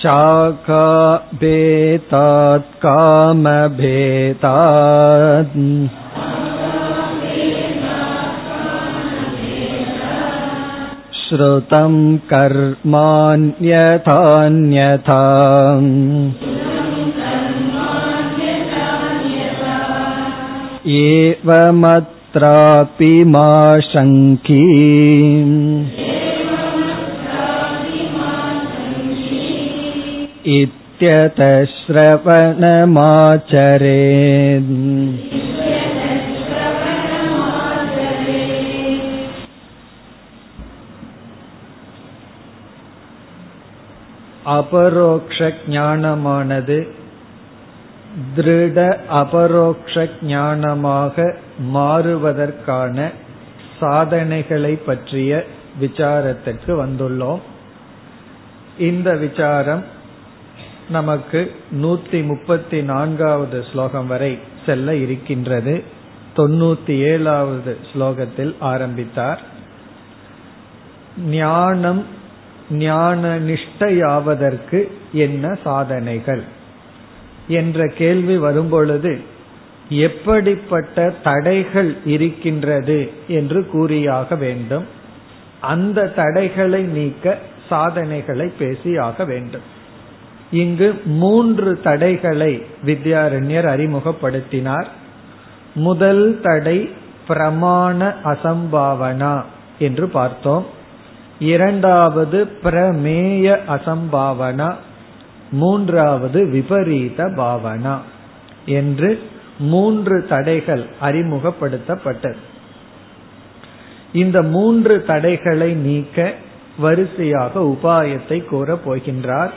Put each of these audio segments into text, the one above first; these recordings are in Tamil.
शाखाभेतात् कामभेतात् श्रुतं कर्माण्यथान्यथा एवमत्रापि मा शङ्की इत्यतः श्रवणमाचरेत् அபரோக்ஷ ஞானமானது திருட அபரோக்ஷ ஞானமாக மாறுவதற்கான சாதனைகளை பற்றிய விசாரத்திற்கு வந்துள்ளோம் இந்த விசாரம் நமக்கு நூத்தி முப்பத்தி நான்காவது ஸ்லோகம் வரை செல்ல இருக்கின்றது. தொண்ணூத்தி ஏழாவது ஸ்லோகத்தில் ஆரம்பித்தார். ஞானம் ஞான நிஷ்டையாவதற்கு என்ன சாதனைகள்? என்ற கேள்வி வரும்பொழுது எப்படிப்பட்ட தடைகள் இருக்கின்றது என்று கூறியாக வேண்டும். அந்த தடைகளை நீக்க சாதனைகளை பேசியாக வேண்டும். இங்கு மூன்று தடைகளை வித்யாரண்யர் அறிமுகப்படுத்தினார். முதல் தடை பிரமாண அசம்பாவனா என்று பார்த்தோம். இரண்டாவது பிரமேய அசம்பாவனா மூன்றாவது விபரீத பாவனா என்று மூன்று தடைகள் அறிமுகப்படுத்தப்பட்டது. இந்த மூன்று தடைகளை நீக்க வரிசையாக உபாயத்தை கூறப் போகின்றார்.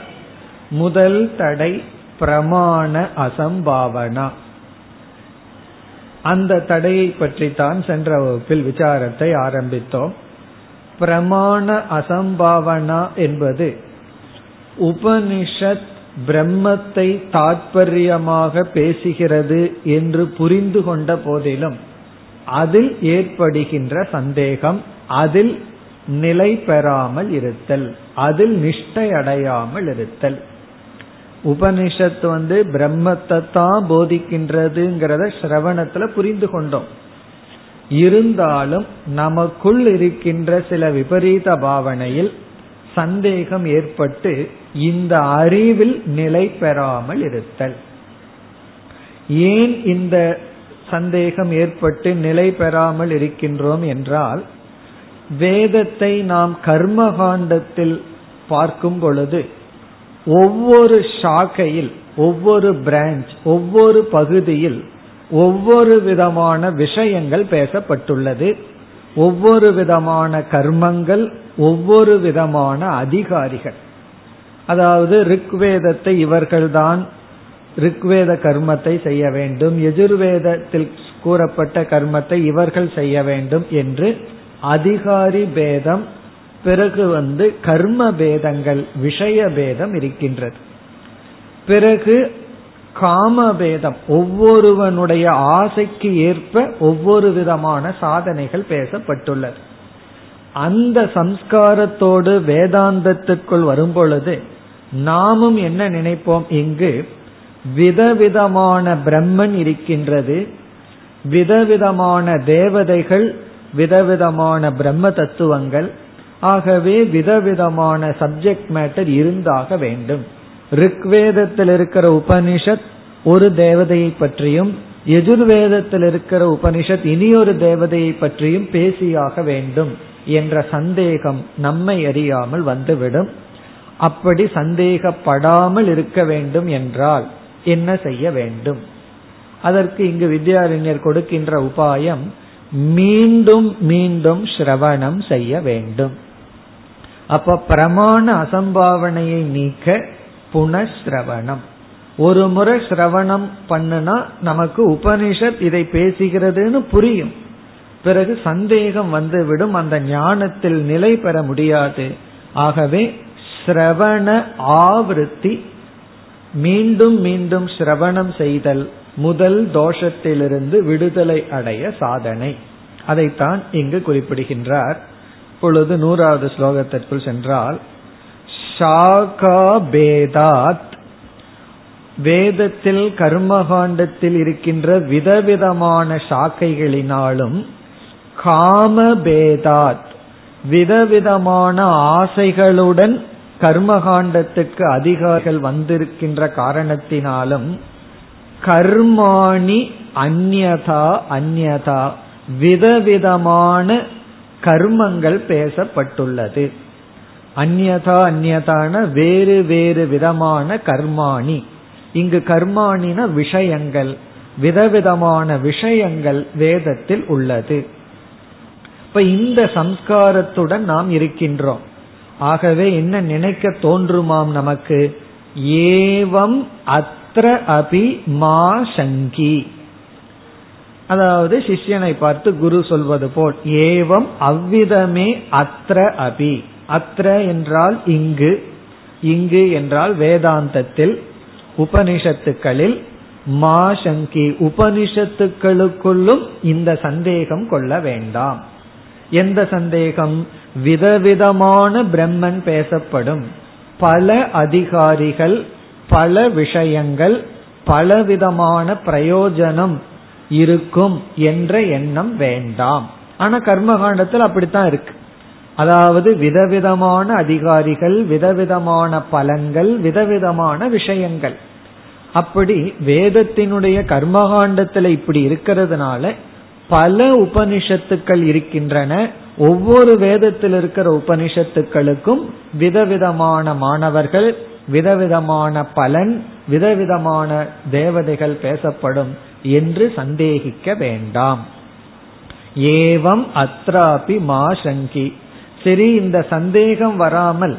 முதல் தடை பிரமாண அசம்பாவனா. அந்த தடையை பற்றி தான் சென்ற வகுப்பில் விசாரத்தை ஆரம்பித்தோம். பிரமாண அசம்பாவனா என்பது உபனிஷத் பிரம்மத்தை தாற்பயமாக பேசுகிறது என்று புரிந்து கொண்ட போதிலும் அதில் ஏற்படுகின்ற சந்தேகம் அதில் நிலை பெறாமல் இருத்தல் அதில் நிஷ்டை அடையாமல் இருத்தல். உபனிஷத் வந்து பிரம்மத்தை தான் போதிக்கின்றதுங்கிறத சிரவணத்துல புரிந்து கொண்டோம். இருந்தாலும் நமக்குள் இருக்கின்ற சில விபரீத பாவனையில் சந்தேகம் ஏற்பட்டு இந்த அறிவில் நிலை பெறாமல் இருத்தல். ஏன் இந்த சந்தேகம் ஏற்பட்டு நிலை பெறாமல் இருக்கின்றோம் என்றால் வேதத்தை நாம் கர்மகாண்டத்தில் பார்க்கும் பொழுது ஒவ்வொரு ஷாக்கையில் ஒவ்வொரு பிரான்ச் ஒவ்வொரு பகுதியில் ஒவ்வொரு விதமான விஷயங்கள் பேசப்பட்டுள்ளது. ஒவ்வொரு விதமான கர்மங்கள் ஒவ்வொரு விதமான அதிகாரிகள். அதாவது ரிக்வேதத்தை இவர்கள்தான் ரிக்வேத கர்மத்தை செய்ய வேண்டும் எஜுர்வேதத்தில் கூறப்பட்ட கர்மத்தை இவர்கள் செய்ய வேண்டும் என்று அதிகாரி பேதம் பிறகு வந்து கர்ம பேதங்கள் விஷய பேதம் இருக்கின்றது. பிறகு காம பேதம் ஒவ்வொருவனுடைய ஆசைக்கு ஏற்ப ஒவ்வொரு விதமான சாதனைகள் பேசப்பட்டுள்ளது. அந்த சம்ஸ்காரத்தோடு வேதாந்தத்துக்குள் வரும்பொழுது நாமும் என்ன நினைப்போம்? இங்கு விதவிதமான பிரம்மன் இருக்கின்றது விதவிதமான தேவதைகள் விதவிதமான பிரம்ம தத்துவங்கள் ஆகவே விதவிதமான சப்ஜெக்ட் மேட்டர் இருந்தாக வேண்டும். ரிக்வேதத்தில் இருக்கிற உபனிஷத் ஒரு தேவதையை பற்றியும் எதிர்வேதத்தில் இருக்கிற உபனிஷத் இனியொரு தேவதையை பற்றியும் பேசியாக வேண்டும் என்ற சந்தேகம் நம்மை அறியாமல் வந்துவிடும். அப்படி சந்தேகப்படாமல் இருக்க வேண்டும் என்றால் என்ன செய்ய வேண்டும்? அதற்கு இங்கு வித்யாரண்யர் கொடுக்கின்ற உபாயம் மீண்டும் மீண்டும் சிரவணம் செய்ய வேண்டும். அப்ப பிரமாண அசம்பாவனையை நீக்க புனஸ்ரவணம். ஒரு முறை சிரவணம் பண்ணுனா நமக்கு உபனிஷத் இதை பேசுகிறதுன்னு புரியும். பிறகு சந்தேகம் வந்துவிடும் அந்த ஞானத்தில் நிலை பெற முடியாது. ஆகவே சிரவண ஆவருத்தி மீண்டும் மீண்டும் சிரவணம் செய்தல் முதல் தோஷத்திலிருந்து விடுதலை அடைய சாதனை. அதைத்தான் இங்கு குறிப்பிடுகின்றார். இப்பொழுது நூறாவது ஸ்லோகத்திற்குள் சென்றால் ஷாகா பேதாத் வேதத்தில் கர்மகாண்டத்தில் இருக்கின்ற விதவிதமான சாக்கைகளினாலும் காமபேதாத் விதவிதமான ஆசைகளுடன் கர்மகாண்டத்துக்கு அதிகாரிகள் வந்திருக்கின்ற காரணத்தினாலும் கர்மாணி அந்நதா அந்நதா விதவிதமான கர்மங்கள் பேசப்பட்டுள்ளது. அந்நதா அந்யதான வேறு வேறு விதமான கர்மாணி. இங்கு கர்மாணின விஷயங்கள் விதவிதமான விஷயங்கள் வேதத்தில் உள்ளது. இப்ப இந்த சம்ஸ்காரத்துடன் நாம் இருக்கின்றோம். ஆகவே என்ன நினைக்க தோன்றுமாம் நமக்கு? ஏவம் அத்ர அபி மா சங்கி. அதாவது சிஷ்யனை பார்த்து குரு சொல்வது போல் ஏவம் அவ்விதமே அத்ர அபி. அத்ர என்றால் இங்கு இங்கு என்றால் வேதாந்தத்தில் உபனிஷத்துக்களில் மா சங்கி உபனிஷத்துக்களுக்குள்ளும் இந்த சந்தேகம் கொள்ள வேண்டாம். எந்த சந்தேகம்? விதவிதமான பிரம்மன் பேசப்படும். பல அதிகாரிகள் பல விஷயங்கள் பலவிதமான பிரயோஜனம் இருக்கும் என்ற எண்ணம் வேண்டாம். ஆனா கர்மகாண்டத்தில் அப்படித்தான் இருக்கு. அதாவது விதவிதமான அதிகாரிகள் விதவிதமான பலன்கள் விதவிதமான விஷயங்கள். அப்படி வேதத்தினுடைய கர்மகாண்டத்துல இப்படி இருக்கிறதுனால பல உபனிஷத்துக்கள் இருக்கின்றன. ஒவ்வொரு வேதத்தில் இருக்கிற உபனிஷத்துக்களுக்கும் விதவிதமான மாணவர்கள் விதவிதமான பலன் விதவிதமான தேவதைகள் பேசப்படும். என்று சந்தேகிக்க வேண்டாம். ஏவம் அத்ராபி மா சங்கி. சரி இந்த சந்தேகம் வராமல்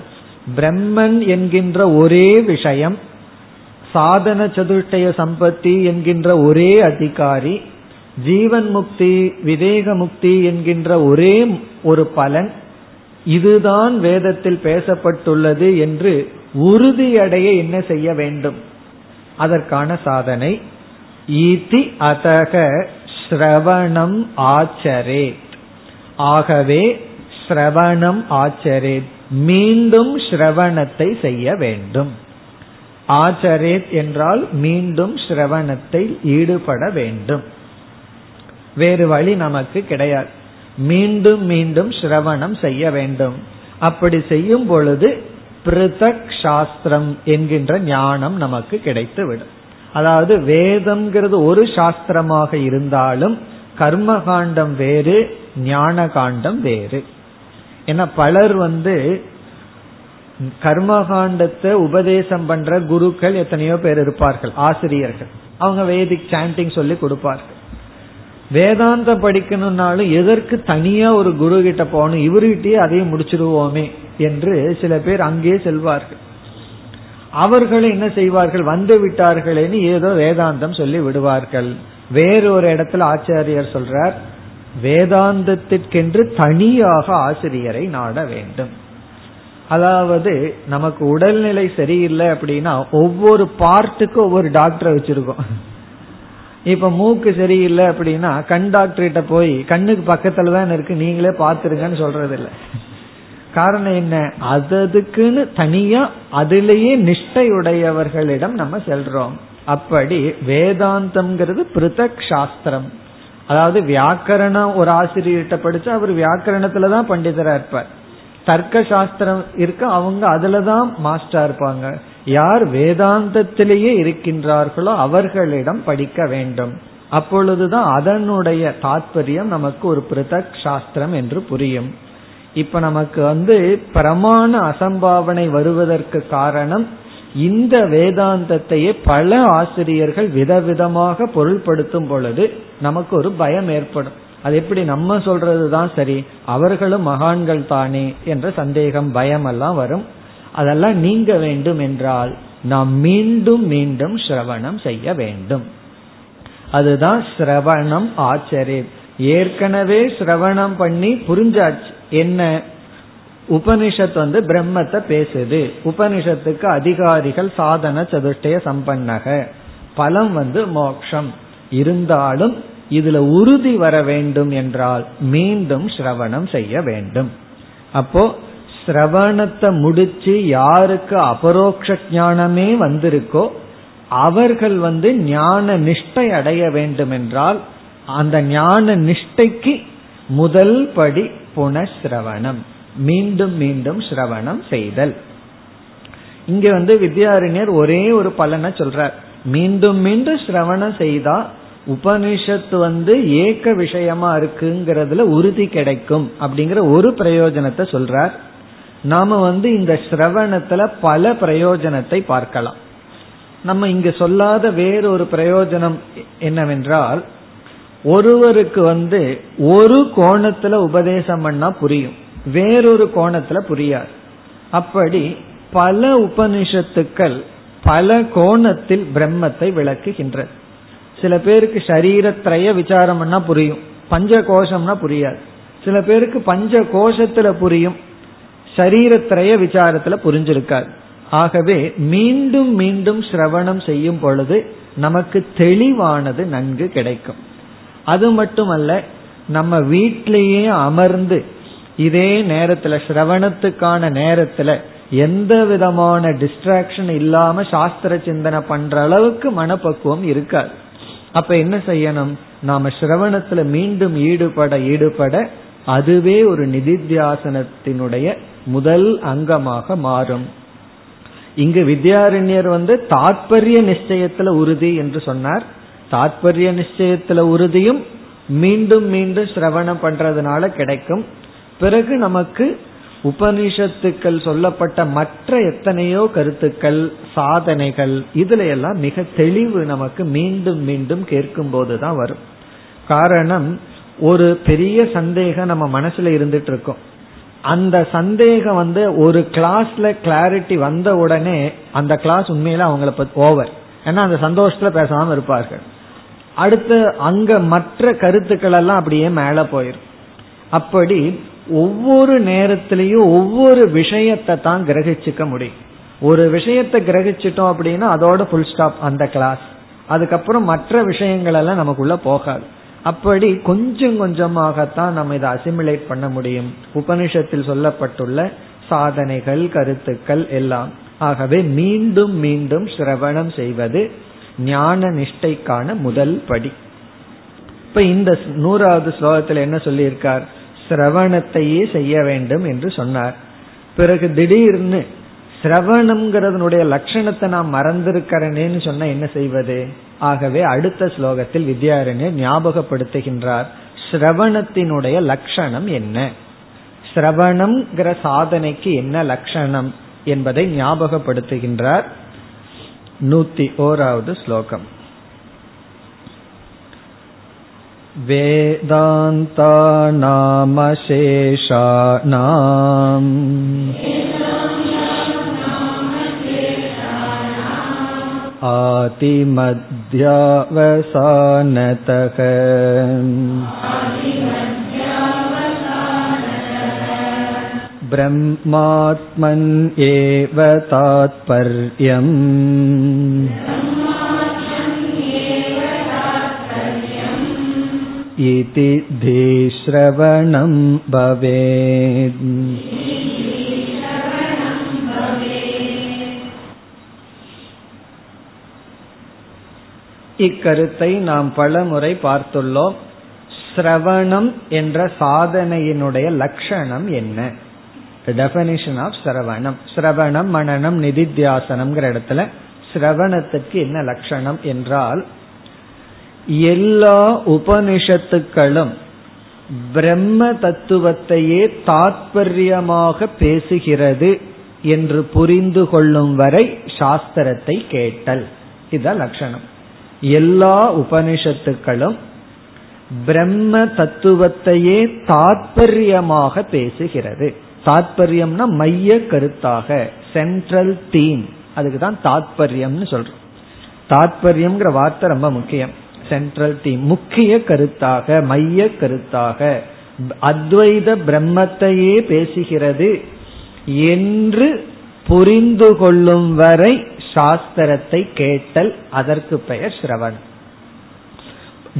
பிரம்மன் என்கின்ற ஒரே விஷயம் சாதன சதுஷ்டய சம்பத்தி என்கின்ற ஒரே அதிகாரி ஜீவன் முக்தி விதேக முக்தி என்கின்ற ஒரே ஒரு பலன் இதுதான் வேதத்தில் பேசப்பட்டுள்ளது என்று உறுதியடைய என்ன செய்ய வேண்டும்? அதற்கான சாதனை ஈதி அதக ஸ்ரவணம் ஆச்சரே ஆகவே ஸ்ரவணம் ஆச்சரே மீண்டும் ஸ்ரவணத்தை செய்ய வேண்டும். ஆச்சரேத் என்றால் மீண்டும் ஸ்ரவணத்தை ஈடுபட வேண்டும். வேறு வழி நமக்கு கிடையாது. மீண்டும் மீண்டும் ஸ்ரவணம் செய்ய வேண்டும். அப்படி செய்யும் பொழுது பிருதக் சாஸ்திரம் என்கின்ற ஞானம் நமக்கு கிடைத்துவிடும். அதாவது வேதம்ங்கிறது ஒரு சாஸ்திரமாக இருந்தாலும் கர்ம காண்டம் வேறு ஞான காண்டம் வேறு. ஏன்னா பலர் வந்து கர்மகாண்டத்தை உபதேசம் பண்ற குருக்கள் எத்தனையோ பேர் இருப்பார்கள் ஆசிரியர்கள். அவங்க வேதிக் சாண்டிங் சொல்லி கொடுப்பார்கள். வேதாந்தம் படிக்கணும்னாலும் எதற்கு தனியா ஒரு குரு கிட்ட போகணும் இவர்கிட்டயே அதையும் முடிச்சிருவோமே என்று சில பேர் அங்கே செல்வார்கள். அவர்கள் என்ன செய்வார்கள்? வந்து விட்டார்களேன்னு ஏதோ வேதாந்தம் சொல்லி விடுவார்கள். வேறொரு இடத்துல ஆச்சாரியர் சொல்றார் வேதாந்தத்திற்கென்று தனியாக ஆசிரியரை நாட வேண்டும். அதாவது நமக்கு உடல்நிலை சரியில்லை அப்படின்னா ஒவ்வொரு பார்ட்டுக்கும் ஒவ்வொரு டாக்டரை வச்சிருக்கோம். இப்ப மூக்கு சரியில்லை அப்படின்னா கண் டாக்டர்கிட்ட போய் கண்ணுக்கு பக்கத்துல தான் இருக்கு நீங்களே பாத்துருங்கன்னு சொல்றது இல்லை காரணம் என்ன? அதுக்குன்னு தனியா அதுலேயே நிஷ்டையுடையவர்களிடம் நம்ம செல்றோம். அப்படி வேதாந்தம்ங்கிறது பிருத்தக் சாஸ்திரம். அதாவது வியாக்கரணம் ஒரு ஆசிரியர்கிட்ட படிச்சு அவர் வியாக்கரணத்துல தான் பண்டிதரா இருப்பார். தர்க்க சாஸ்திரம் இருக்க அவங்க அதுலதான் மாஸ்டரா இருப்பாங்க. யார் வேதாந்தத்திலேயே இருக்கின்றார்களோ அவர்களிடம் படிக்க வேண்டும். அப்பொழுதுதான் அதனுடைய தாற்பயம் நமக்கு ஒரு பிருதக் சாஸ்திரம் என்று புரியும். இப்ப நமக்கு வந்து பிரமாண அசம்பாவனை வருவதற்கு காரணம் இந்த வேதாந்தத்தையே பல ஆசிரியர்கள் விதவிதமாக பொருள்படுத்தும் பொழுது நமக்கு ஒரு பயம் ஏற்படும். அது எப்படி நம்ம சொல்றதுதான் சரி அவர்களும் மகான்கள் தானே என்ற சந்தேகம் பயம் எல்லாம் வரும். அதெல்லாம் நீங்க வேண்டும் என்றால் நாம் மீண்டும் மீண்டும் சிரவணம் செய்ய வேண்டும். அதுதான் சிரவணம் ஆச்சரியம். ஏற்கனவே சிரவணம் பண்ணி புரிஞ்சாச்சு. என்ன? உபனிஷத் வந்து பிரம்மத்தை பேசுது. உபனிஷத்துக்கு அதிகாரிகள் சாதன சதுஷ்டய சம்பன்னக. பலம் வந்து மோக்ஷம். இருந்தாலும் இதுல உறுதி வர வேண்டும் என்றால் மீண்டும் சிரவணம் செய்ய வேண்டும். அப்போ சிரவணத்தை முடிச்சு யாருக்கு அபரோக்ஷ ஞானமே வந்திருக்கோ அவர்கள் வந்து ஞான நிஷ்டை அடைய வேண்டும் என்றால் அந்த ஞான நிஷ்டைக்கு முதல் படி புனஸ்ரவணம். மீண்டும் மீண்டும் ஸ்ரவணம் செய்தல். இங்க வந்து வித்யாரண்யர் ஒரே ஒரு பலனை சொல்றார். மீண்டும் மீண்டும் ஸ்ரவணம் செய்தா உபனிஷத்து வந்து ஏக்க விஷயமா இருக்குங்கிறதுல உறுதி கிடைக்கும் அப்படிங்கிற ஒரு பிரயோஜனத்தை சொல்றார். நாம வந்து இந்த சிரவணத்துல பல பிரயோஜனத்தை பார்க்கலாம். நம்ம இங்க சொல்லாத வேறொரு பிரயோஜனம் என்னவென்றால் ஒருவருக்கு வந்து ஒரு கோணத்துல உபதேசம் பண்ணா புரியும். வேறொரு கோணத்துல புரியாது. அப்படி பல உபனிஷத்துக்கள் பல கோணத்தில் பிரம்மத்தை விளக்குகின்றது சில பேருக்கு சரீரத்திரைய விசாரம் பண்ணா புரியும். பஞ்ச கோஷம்னா புரியாது. சில பேருக்கு பஞ்ச கோஷத்துல புரியும். சரீரத்திரைய விசாரத்துல புரிஞ்சிருக்காது. ஆகவே மீண்டும் மீண்டும் சிரவணம் செய்யும் பொழுது நமக்கு தெளிவானது நன்கு கிடைக்கும். அது மட்டுமல்ல நம்ம வீட்டிலேயே அமர்ந்து இதே நேரத்துல சிரவணத்துக்கான நேரத்துல எந்த விதமான டிஸ்ட்ராக்ஷன் இல்லாம சாஸ்திர சிந்தனை பண்ற அளவுக்கு மனப்பக்குவம் இருக்காது. அப்ப என்ன செய்யணும்? நாம சிரவணத்துல மீண்டும் ஈடுபட ஈடுபட அதுவே ஒரு நிதித்தியாசனத்தினுடைய முதல் அங்கமாக மாறும். இங்கு வித்யாரண்யர் வந்து தாற்பரிய நிச்சயத்துல உறுதி என்று சொன்னார். தாத்பரிய நிச்சயத்துல உறுதியும் மீண்டும் மீண்டும் சிரவணம் பண்றதுனால கிடைக்கும். பிறகு நமக்கு உபனிஷத்துக்கள் சொல்லப்பட்ட மற்ற எத்தனையோ கருத்துக்கள் சாதனைகள் இதுல எல்லாம் மிக தெளிவு நமக்கு மீண்டும் மீண்டும் கேட்கும் போதுதான் வரும். காரணம் ஒரு பெரிய சந்தேகம் நம்ம மனசுல இருந்துட்டு இருக்கோம் அந்த சந்தேகம் வந்து ஒரு கிளாஸ்ல கிளாரிட்டி வந்த உடனே அந்த கிளாஸ் உண்மையில அவங்கள ஓவர் ஏன்னா அந்த சந்தோஷத்துல பேசாம இருப்பார்கள். அடுத்து அங்க மற்ற கருத்துக்கள் எல்லாம் அப்படியே மேல போயிரும். அப்படி ஒவ்வொரு நேரத்திலையும் ஒவ்வொரு விஷயத்தை தான் கிரகிச்சுக்க முடியும். ஒரு விஷயத்தை கிரகிச்சிட்டோம் அப்படின்னா அதோட ஃபுல் ஸ்டாப் அந்த கிளாஸ் அதுக்கப்புறம் மற்ற விஷயங்கள் எல்லாம் நமக்குள்ள போகாது. அப்படி கொஞ்சம் கொஞ்சமாகத்தான் நம்ம இதை அசிமுலேட் பண்ண முடியும். உபனிஷத்தில் சொல்லப்பட்டுள்ள சாதனைகள் கருத்துக்கள் எல்லாம். ஆகவே மீண்டும் மீண்டும் சிரவணம் செய்வது ஞான நிஷ்டைக்கான முதல் படி. இப்ப இந்த நூறாவது ஸ்லோகத்தில் என்ன சொல்லியிருக்கார்? சிரவணத்தையே செய்ய வேண்டும் என்று சொன்னார். பிறகு திடீர்னு சிரவணம்ங்கிறதனுடைய லட்சணத்தை நான் மறந்திருக்கிறேன்னு சொன்ன என்ன செய்வது? ஆகவே அடுத்த ஸ்லோகத்தில் வித்யாரண்யர் ஞாபகப்படுத்துகின்றார் சிரவணத்தினுடைய லட்சணம் என்ன? சிரவணம்ங்கிற சாதனைக்கு என்ன லட்சணம் என்பதை ஞாபகப்படுத்துகின்றார். नूति ओरावद् श्लोकम् वेदान्तानामशेषाणाम् आतिमध्यावसानतः ब्रह्मात्मन् एव तात्पर्यम् इति धीश्रवणं भवेत् இக்கருத்தை நாம் பல முறை பார்த்துள்ளோம் சிரவணம் என்ற சாதனையினுடைய லட்சணம் என்ன டெபனிஷன் ஆஃப் சிரவணம். சிரவணம் மனநம் நிதித்தியாசனம்ங்கிற இடத்துல சிரவணத்துக்கு என்ன லட்சணம் என்றால் எல்லா உபனிஷத்துக்களும் பிரம்ம தத்துவத்தையே தாற்பயமாக பேசுகிறது என்று புரிந்து கொள்ளும் வரை சாஸ்திரத்தை கேட்டல். இதுதான் லட்சணம். எல்லா உபனிஷத்துக்களும் பிரம்ம தத்துவத்தையே தாற்பயமாக பேசுகிறது. தாத்பரியம்னா மைய கருத்தாக சென்ட்ரல் தீம் அதுக்கு தான் தாத்பரியம்னு சொல்றோம். தாத்பரியம்ங்கிற வார்த்தை ரொம்ப முக்கியம். சென்ட்ரல் தீம் முக்கிய கருத்தாக மைய கருத்தாக. அத்வைத பிரம்மத்தையே பேசுகிறது என்று புரிந்து கொள்ளும் வரை சாஸ்திரத்தை கேட்டல் அதற்கு பெயர் சிரவணம்.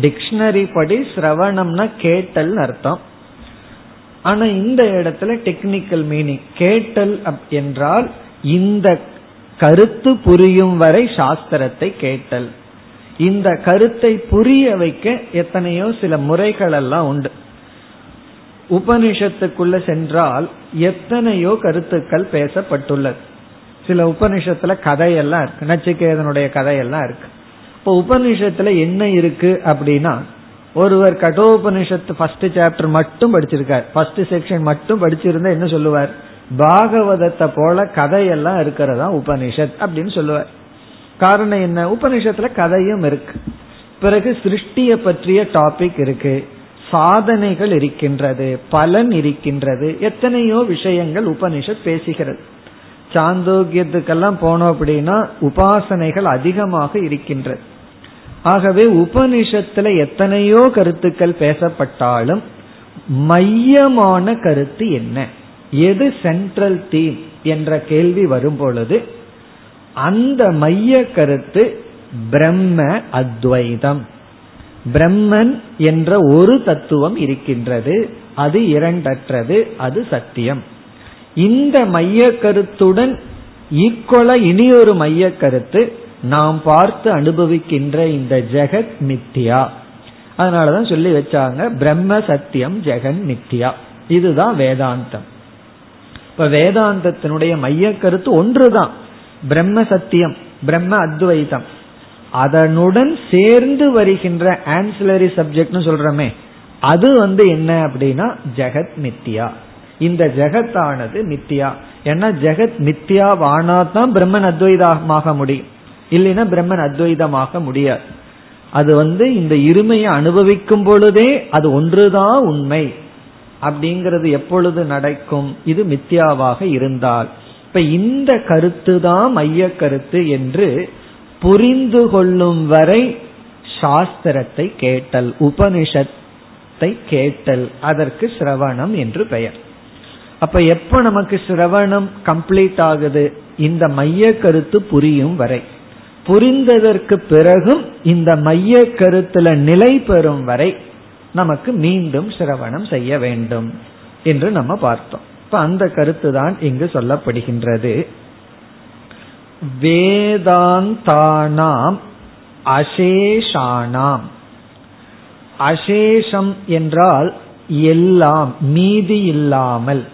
டிக்ஷனரி படி சிரவணம்னா கேட்டல் அர்த்தம். ஆனா இந்த இடத்துல டெக்னிக்கல் மீனிங் கேட்டல் என்றால் இந்த கருத்து புரியும் வரை சாஸ்திரத்தை கேட்டல். இந்த கருத்தை புரிய வைக்க எத்தனையோ சில முறைகள் எல்லாம் உண்டு. உபனிஷத்துக்குள்ள சென்றால் எத்தனையோ கருத்துக்கள் பேசப்பட்டுள்ளது. சில உபனிஷத்துல கதையெல்லாம் இருக்கு. நச்சிகேதனுடைய கதையெல்லாம் இருக்கு. இப்போ உபனிஷத்துல என்ன இருக்கு அப்படின்னா ஒருவர் கடோபனிஷத்து ஃபர்ஸ்ட் சாப்டர் மட்டும் படிச்சிருக்கார். ஃபர்ஸ்ட் செக்ஷன் மட்டும் படிச்சிருந்தா என்ன சொல்லுவார்? பாகவதத்தை போல கதையெல்லாம் இருக்கிறதா உபனிஷத் அப்படின்னு சொல்லுவார். காரணம் என்ன? உபனிஷத்துல கதையும் இருக்கு. பிறகு சிருஷ்டிய பற்றிய டாபிக் இருக்கு. சாதனைகள் இருக்கின்றது பலன் இருக்கின்றது எத்தனையோ விஷயங்கள் உபனிஷத் பேசுகிறது. சாந்தோக்கியத்துக்கெல்லாம் போனோம் அப்படின்னா உபாசனைகள் அதிகமாக இருக்கின்றது. ஆகவே உபனிஷத்துல எத்தனையோ கருத்துக்கள் பேசப்பட்டாலும் மையமான கருத்து என்ன? எது சென்ட்ரல் தீம் என்ற கேள்வி வரும் பொழுது அந்த மைய கருத்து பிரம்ம அத்வைதம். பிரம்மன் என்ற ஒரு தத்துவம் இருக்கின்றது அது இரண்டற்றது அது சத்தியம். இந்த மைய கருத்துடன் ஈக்குவலா இனி ஒரு மைய கருத்து நாம் பார்த்து அனுபவிக்கின்ற இந்த ஜெகத் மித்தியா அதனாலதான் சொல்லி வச்சாங்க பிரம்ம சத்தியம் ஜெகன் மித்தியா இதுதான் வேதாந்தம். இப்ப வேதாந்தத்தினுடைய மைய கருத்து ஒன்றுதான். பிரம்ம சத்தியம் பிரம்ம அத்வைதம். அதனுடன் சேர்ந்து வருகின்ற ஆன்சிலரி சப்ஜெக்ட்னு சொல்றமே அது வந்து என்ன அப்படின்னா ஜெகத் மித்தியா இந்த ஜெகத்தானது மித்தியா ஏன்னா ஜெகத் மித்தியா வானாதான் பிரம்மன் அத்வைதமாக முடியும். இல்லைன்னா பிரம்மன் அத்வைதமாக முடியாது அது வந்து இந்த இருமையை அனுபவிக்கும் பொழுதே அது ஒன்றுதான் உண்மை. அப்படிங்கிறது எப்பொழுது நடக்கும்? இது மித்யாவாக இருந்தால். இப்ப இந்த கருத்து தான் மைய கருத்து என்று புரிந்து கொள்ளும் வரை சாஸ்திரத்தை கேட்டல் உபனிஷத்தை கேட்டல். அதற்கு சிரவணம் என்று பெயர். அப்ப எப்ப நமக்கு சிரவணம் கம்ப்ளீட் ஆகுது? இந்த மைய கருத்து புரியும் வரை. புரிந்ததற்கு பிறகும் இந்த மைய கருத்துல நிலை பெறும் வரை நமக்கு மீண்டும் சிரவணம் செய்ய வேண்டும் என்று நம்ம பார்த்தோம். இப்ப அந்த கருத்து தான் இங்கு சொல்லப்படுகின்றது. வேதாந்தானாம் அசேஷானாம். அசேஷம் என்றால் எல்லாம் மீதி இல்லாமல்.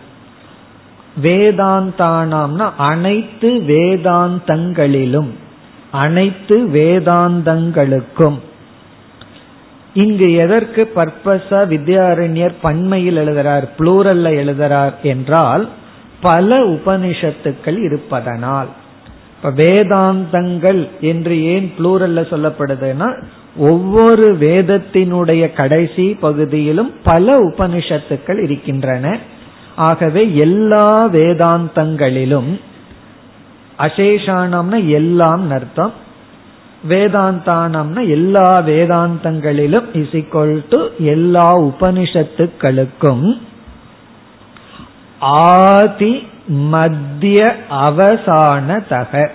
வேதாந்தானாம்னா அனைத்து வேதாந்தங்களிலும். அனைத்து வேதாந்தங்களுக்கும். இங்கு எதற்கு பர்பஸா வித்யாரண்யர் பன்மையில் எழுதுறார் புளூரல்ல எழுதுறார் என்றால் பல உபனிஷத்துக்கள் இருப்பதனால். இப்ப வேதாந்தங்கள் என்று ஏன் புளூரல்ல சொல்லப்படுதுன்னா ஒவ்வொரு வேதத்தினுடைய கடைசி பகுதியிலும் பல உபனிஷத்துக்கள் இருக்கின்றன. ஆகவே எல்லா வேதாந்தங்களிலும் அசேஷானம்னா எல்லாம் அர்த்தம். வேதாந்தானம்னா எல்லா வேதாந்தங்களிலும் இஸ் ஈக்வல் டு எல்லா உபனிஷத்துக்களுக்கும் ஆதி மத்திய அவசான தக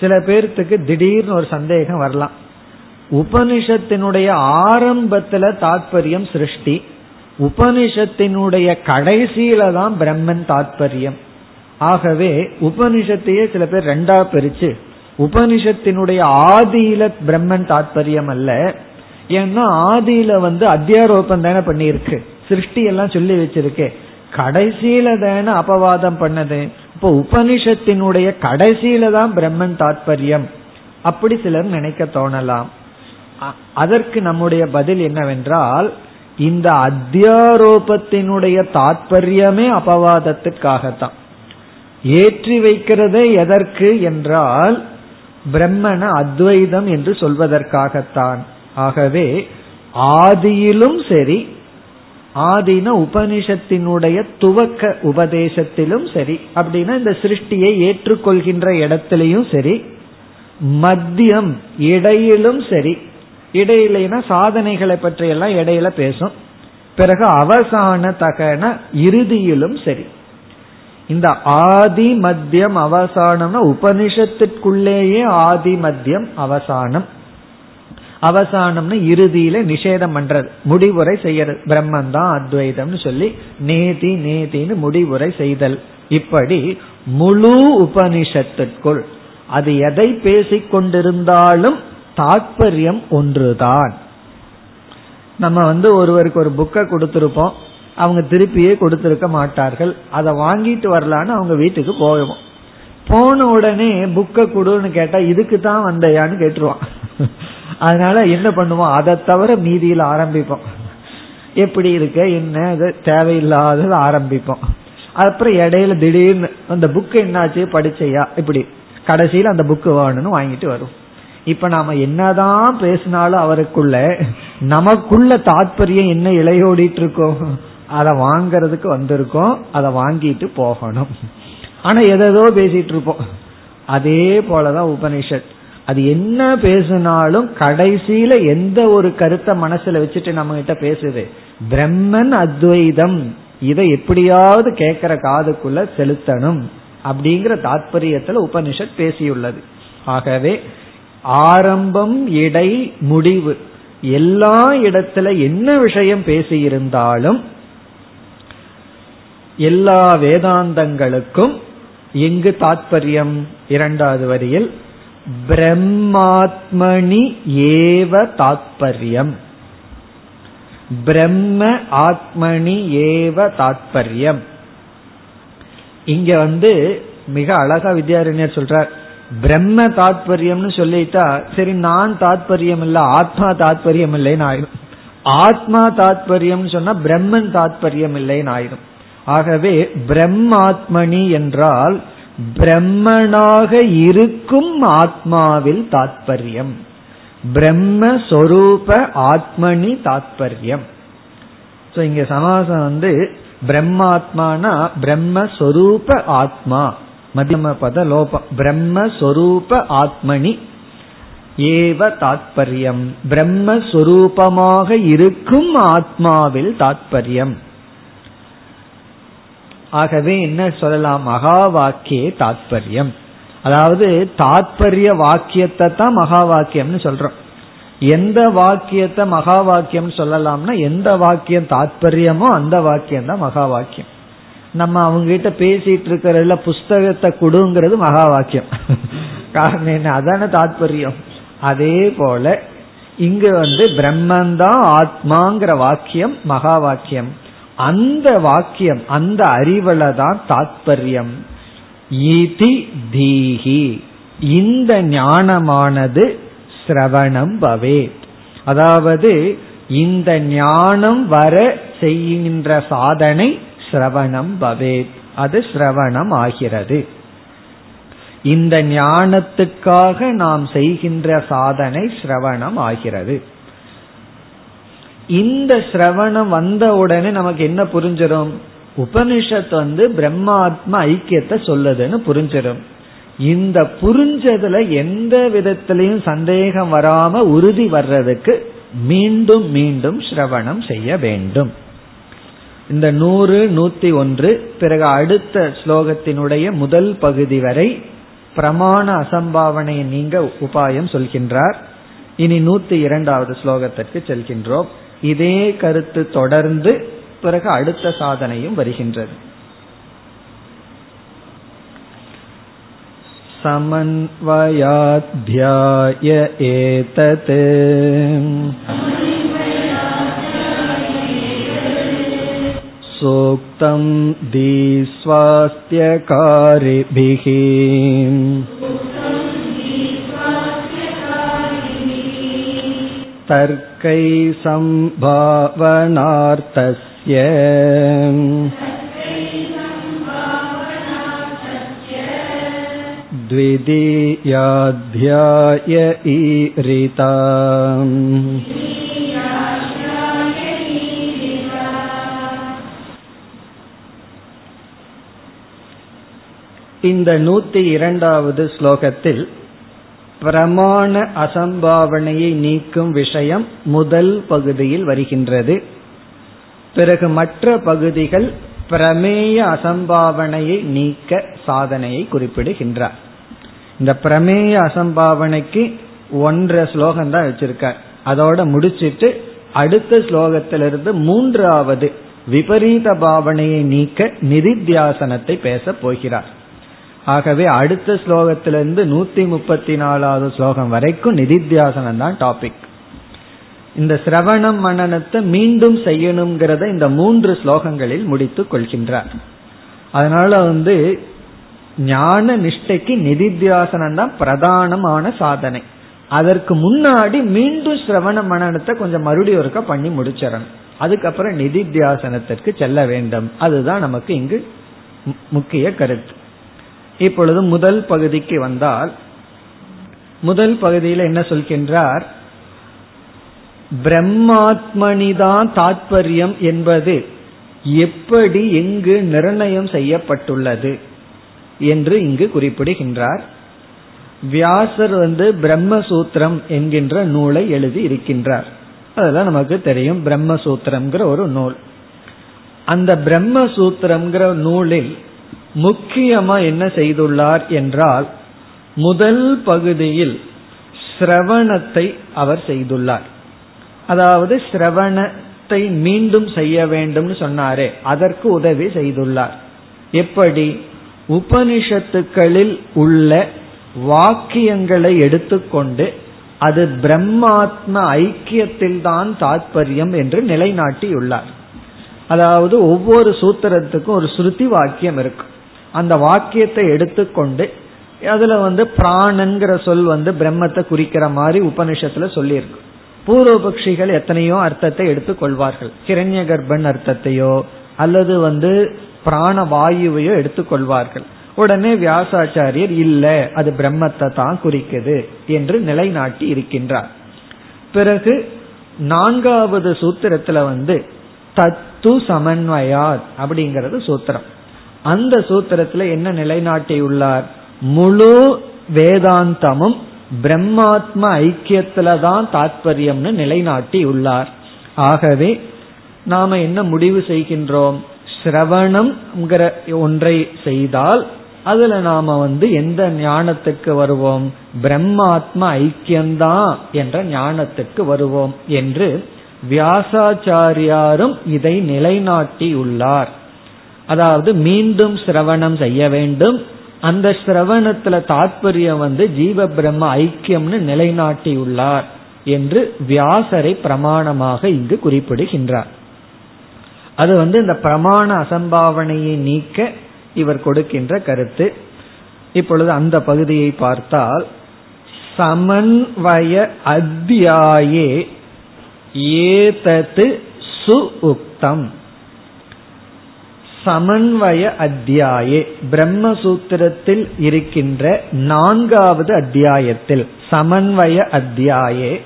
சில பேர்த்துக்கு திடீர்னு ஒரு சந்தேகம் வரலாம். உபனிஷத்தினுடைய ஆரம்பத்துல தாற்பயம் சிருஷ்டி. உபனிஷத்தினுடைய கடைசியில தான் பிரம்மன் தாத்பரியம். ஆகவே உபனிஷத்தையே சில பேர் ரெண்டா பிரிச்சு உபனிஷத்தினுடைய ஆதியில பிரம்மன் தாத்பரியம் அல்ல ஏன்னா ஆதியில வந்து அத்தியாரோபம் தானே பண்ணியிருக்கு சிருஷ்டி எல்லாம் சொல்லி வச்சிருக்கே. கடைசியில தானே அபவாதம் பண்ணது. இப்போ உபனிஷத்தினுடைய கடைசியில தான் பிரம்மன் தாத்பரியம். அப்படி சிலர் நினைக்க தோணலாம். அதற்கு நம்முடைய பதில் என்னவென்றால் இந்த அத்தியாரோபத்தினுடைய தாற்பயமே அபவாதத்துக்காகத்தான் ஏற்றி வைக்கிறதே எதற்கு என்றால் பிரம்மண அத்வைதம் என்று சொல்வதற்காகத்தான். ஆகவே ஆதியிலும் சரி ஆதின உபனிஷத்தினுடைய துவக்க உபதேசத்திலும் சரி அப்படின்னா இந்த சிருஷ்டியை ஏற்றுக்கொள்கின்ற இடத்திலையும் சரி மத்தியம் இடையிலும் சரி இடையிலனா சாதனைகளை பற்றியெல்லாம் இடையில பேசும். பிறகு அவசான தகன இறுதியிலும் சரி. இந்த ஆதி மத்தியம் அவசானம்னா உபனிஷத்திற்குள்ளேயே ஆதி மத்தியம் அவசானம். அவசானம்னு இறுதியில நிஷேதம் பண்றது. முடிவுரை செய்யறது. பிரம்மன் தான் அத்வைதம்னு சொல்லி நேதி நேதின்னு முடிவுரை செய்தல். இப்படி முழு உபனிஷத்திற்குள் அது எதை பேசிக் கொண்டிருந்தாலும் தாற்பயம் ஒன்றுதான். நம்ம வந்து ஒருவருக்கு ஒரு புக்கை கொடுத்திருப்போம். அவங்க திருப்பியே கொடுத்திருக்க மாட்டார்கள். அதை வாங்கிட்டு வரலான்னு அவங்க வீட்டுக்கு போவோம் போன உடனே புக்கை கொடுன்னு கேட்டா இதுக்கு தான் வந்தையான்னு கேட்டுருவான். அதனால என்ன பண்ணுவோம்? அதை தவிர மீதியில் ஆரம்பிப்போம். எப்படி இருக்க என்ன இது தேவையில்லாதது ஆரம்பிப்போம். அப்புறம் இடையில திடீர்னு அந்த புக் என்னாச்சு? படிச்சையா? இப்படி. கடைசியில் அந்த புக்கு வேணும்னு வாங்கிட்டு வரும். இப்ப நாம என்னதான் பேசினாலும் அவருக்குள்ள நமக்குள்ள தாற்பயம் என்ன இளையோடிட்டு இருக்கோம் அதை வாங்கறதுக்கு வந்திருக்கோம் அதை வாங்கிட்டு போகணும். ஆனா எதோ பேசிட்டு இருப்போம். அதே போலதான் உபனிஷத். அது என்ன பேசினாலும் கடைசியில எந்த ஒரு கருத்தை மனசுல வச்சுட்டு நம்ம கிட்ட பேசுது. பிரம்மன் அத்வைதம். இதை எப்படியாவது கேட்கிற காதுக்குள்ள செலுத்தணும் அப்படிங்கிற தாற்பயத்துல உபனிஷத் பேசியுள்ளது. ஆகவே ஆரம்பம் இடை முடிவு. எல்லா இடத்துல என்ன விஷயம் பேசியிருந்தாலும் எல்லா வேதாந்தங்களுக்கும் எங்கு தாத்பரியம் இரண்டாவது வரியில் பிரம்மாத்மனி ஏவ தாத்பரியம். பிரம்ம ஆத்மனி ஏவ தாத்பரியம். இங்க வந்து மிக அழகா வித்யாரண்யர் சொல்றார். பிரம்ம தாத்பரியம்னு சொல்லிட்டா சரி நான் தாத்பரியம் இல்ல ஆத்மா தாத்பரியம் இல்லைன்னு ஆயிரும் ஆத்மா தாத்பரியம் சொன்னா பிரம்மன் தாத்பரியம் இல்லைன்னு ஆயிரும் ஆகவே பிரம்மாத்மனி என்றால் பிரம்மனாக இருக்கும் ஆத்மாவில் தாத்பரியம். பிரம்மஸ்வரூப ஆத்மனி தாத்பரியம். இங்க சமாசம் வந்து பிரம்மாத்மானா பிரம்மஸ்வரூப ஆத்மா. மதியம பத லோபம். பிரம்மஸ்வரூப ஆத்மனி ஏவ தாத்பரியம். பிரம்மஸ்வரூபமாக இருக்கும் ஆத்மாவில் தாத்பரியம். ஆகவே என்ன சொல்லலாம்? மகா வாக்கிய தாத்பரியம். அதாவது தாத்பரிய வாக்கியத்தை தான் மகா வாக்கியம்னு சொல்றோம். எந்த வாக்கியத்தை மகா வாக்கியம் சொல்லலாம்னா எந்த வாக்கியம் தாத்பரியமோ அந்த வாக்கியம் தான் மகா வாக்கியம் நம்ம அவங்க கிட்ட பேசிட்டு இருக்கிறதுல புஸ்தகத்தை கொடுங்கிறது மகா வாக்கியம் காரணம் என்ன? அதான தாத்பரியம். அதே போல இங்கு வந்து பிரம்மந்தான் ஆத்மாங்கிற வாக்கியம் மகா வாக்கியம் அந்த வாக்கியம் அந்த அறிவுல தான் தாத்பரியம் தீஹி. இந்த ஞானமானது சிரவணம் பவே அதாவது இந்த ஞானம் வர செய்கின்ற சாதனை சிரவணம் பவே அது சிரவணம் ஆகிறது. இந்த ஞானத்துக்காக நாம் செய்கின்ற சாதனை சிரவணம் ஆகிறது. இந்த சிரவணம் வந்த உடனே நமக்கு என்ன புரிஞ்சிடும் உபனிஷத் வந்து பிரம்மாத்ம ஐக்கியத்தை சொல்லுதுன்னு புரிஞ்சிடும் இந்த புரிஞ்சதுல எந்த விதத்திலையும் சந்தேகம் வராம உறுதி வர்றதுக்கு மீண்டும் மீண்டும் சிரவணம் செய்ய வேண்டும். இந்த நூறு நூத்தி ஒன்று பிறகு அடுத்த ஸ்லோகத்தினுடைய முதல் பகுதி வரை பிரமாண அசம்பாவனையை நீங்க உபாயம் சொல்கின்றார். இனி நூத்தி இரண்டாவது ஸ்லோகத்திற்கு செல்கின்றோம். இதே கருத்து தொடர்ந்து பிறகு அடுத்த சாதனையும் வருகின்றது समन्वयाध्याय एतत् सूक्तं दीस्वास्थ्यकारिभिः तर्कै सम्भावनार्थस्य द्वितीयाध्याय ईरिता இந்த நூத்தி இரண்டாவது ஸ்லோகத்தில் பிரமாண அசம்பாவனையை நீக்கும் விஷயம் முதல் பகுதியில் வருகின்றது. பிறகு மற்ற பகுதிகள் பிரமேய அசம்பாவனையை நீக்க சாதனையை குறிப்பிடுகின்றார். இந்த பிரமேய அசம்பாவனைக்கு ஒன்றரை ஸ்லோகம் தான் வச்சிருக்கார். அதோட முடிச்சிட்டு அடுத்த ஸ்லோகத்திலிருந்து மூன்றாவது விபரீத பாவனையை நீக்க நிதித்தியாசனத்தை பேச போகிறார். ஆகவே அடுத்த ஸ்லோகத்திலிருந்து நூத்தி முப்பத்தி நாலாவது ஸ்லோகம் வரைக்கும் நிதித்தியாசனம் தான் டாபிக் இந்த சிரவணம் மனநத்தை மீண்டும் செய்யணுங்கிறத இந்த மூன்று ஸ்லோகங்களில் முடித்து கொள்கின்றார். அதனால வந்து ஞான நிஷ்டைக்கு நிதித்தியாசனம் தான் பிரதானமான சாதனை. அதற்கு முன்னாடி மீண்டும் சிரவண மனநத்தை கொஞ்சம் மறுபடியும் ஒருக்க பண்ணி முடிச்சிடணும். அதுக்கப்புறம் நிதித்தியாசனத்திற்கு செல்ல வேண்டும். அதுதான் நமக்கு இங்கு முக்கிய கருத்து. இப்பொழுது முதல் பகுதிக்கு வந்தால் முதல் பகுதியில் என்ன சொல்கின்றார்? பிரம்மாத்மனிதான் தாத்பரியம் என்பது எப்படி எங்கு நிர்ணயம் செய்யப்பட்டுள்ளது என்று இங்கு குறிப்பிடுகின்றார். வியாசர் வந்து பிரம்மசூத்திரம் என்கின்ற நூலை எழுதி இருக்கின்றார். அதெல்லாம் நமக்கு தெரியும் பிரம்மசூத்திரம்ங்கிற ஒரு நூல். அந்த பிரம்மசூத்திரம்ங்கிற நூலில் முக்கியமா என்ன செய்துள்ளார் என்றால் முதல் பகுதியில் சிரவணத்தை அவர் செய்துள்ளார். அதாவது சிரவணத்தை மீண்டும் செய்ய வேண்டும் சொன்னாரே அதற்கு உதவி செய்துள்ளார். எப்படி? உபனிஷத்துக்களில் உள்ள வாக்கியங்களை எடுத்துக்கொண்டு அது பிரம்மாத்ம ஐக்கியத்தில் தான் தாற்பயம் என்று நிலைநாட்டியுள்ளார். அதாவது ஒவ்வொரு சூத்திரத்துக்கும் ஒரு ஸ்ருதி வாக்கியம் இருக்கும் அந்த வாக்கியத்தை எடுத்துக்கொண்டு அதுல வந்து பிராணங்கிற சொல் வந்து பிரம்மத்தை குறிக்கிற மாதிரி உபனிஷத்துல சொல்லியிருக்கு. பூர்வபக்ஷிகள் எத்தனையோ அர்த்தத்தை எடுத்துக் கொள்வார்கள் கிரண்ய கர்ப்பன் அர்த்தத்தையோ அல்லது வந்து பிராண வாயுவையோ எடுத்துக்கொள்வார்கள். உடனே வியாசாச்சாரியர் இல்ல அது பிரம்மத்தை தான் குறிக்குது என்று நிலைநாட்டி இருக்கின்றார். பிறகு நான்காவது சூத்திரத்துல வந்து தத்து சமன்வயாத் அப்படிங்கிறது சூத்திரம். அந்த சூத்திரத்துல என்ன நிலைநாட்டியுள்ளார்? முழு வேதாந்தமும் பிரம்மாத்ம ஐக்கியத்துல தான் தாத்பரியம்னு நிலைநாட்டி உள்ளார் ஆகவே நாம என்ன முடிவு செய்கின்றோம்? சிரவணம் ஒன்றை செய்தால் அதுல நாம வந்து எந்த ஞானத்துக்கு வருவோம்? பிரம்மாத்ம ஐக்கியம்தான் என்ற ஞானத்துக்கு வருவோம் என்று வியாசாச்சாரியாரும் இதை நிலைநாட்டி உள்ளார் அதாவது மீண்டும் சிரவணம் செய்ய வேண்டும். அந்த சிரவணத்துல தாற்பயம் வந்து ஜீவ பிரம்ம ஐக்கியம்னு நிலைநாட்டியுள்ளார் என்று வியாசரை பிரமாணமாக இங்கு குறிப்பிடுகின்றார். அது வந்து இந்த பிரமாண அசம்பாவனையை நீக்க இவர் கொடுக்கின்ற கருத்து. இப்பொழுது அந்த பகுதியை பார்த்தால் சமன்வய அத்தியாயே ஏதத்து சு உக்தம். சமன்வய அத்தியாயே பிரம்மசூத்திரத்தில் இருக்கின்ற நான்காவது அத்தியாயத்தில் சமன்வய அத்தியாயே.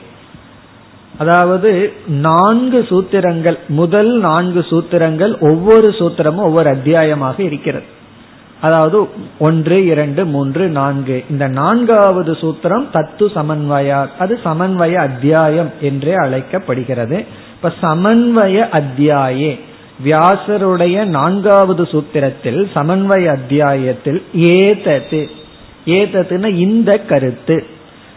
அதாவது நான்கு சூத்திரங்கள் முதல் நான்கு சூத்திரங்கள் ஒவ்வொரு சூத்திரமும் ஒவ்வொரு அத்தியாயமாக இருக்கிறது. அதாவது ஒன்று இரண்டு மூன்று நான்கு. இந்த நான்காவது சூத்திரம் தத்து சமன்வயா அது சமன்வய அத்தியாயம் என்றே அழைக்கப்படுகிறது. இப்ப சமன்வய அத்தியாயே வியாசருடைய நான்காவது சூத்திரத்தில் சமன்வய அத்தியாயத்தில் ஏதத்து ஏதத்துனா இந்த கருத்து.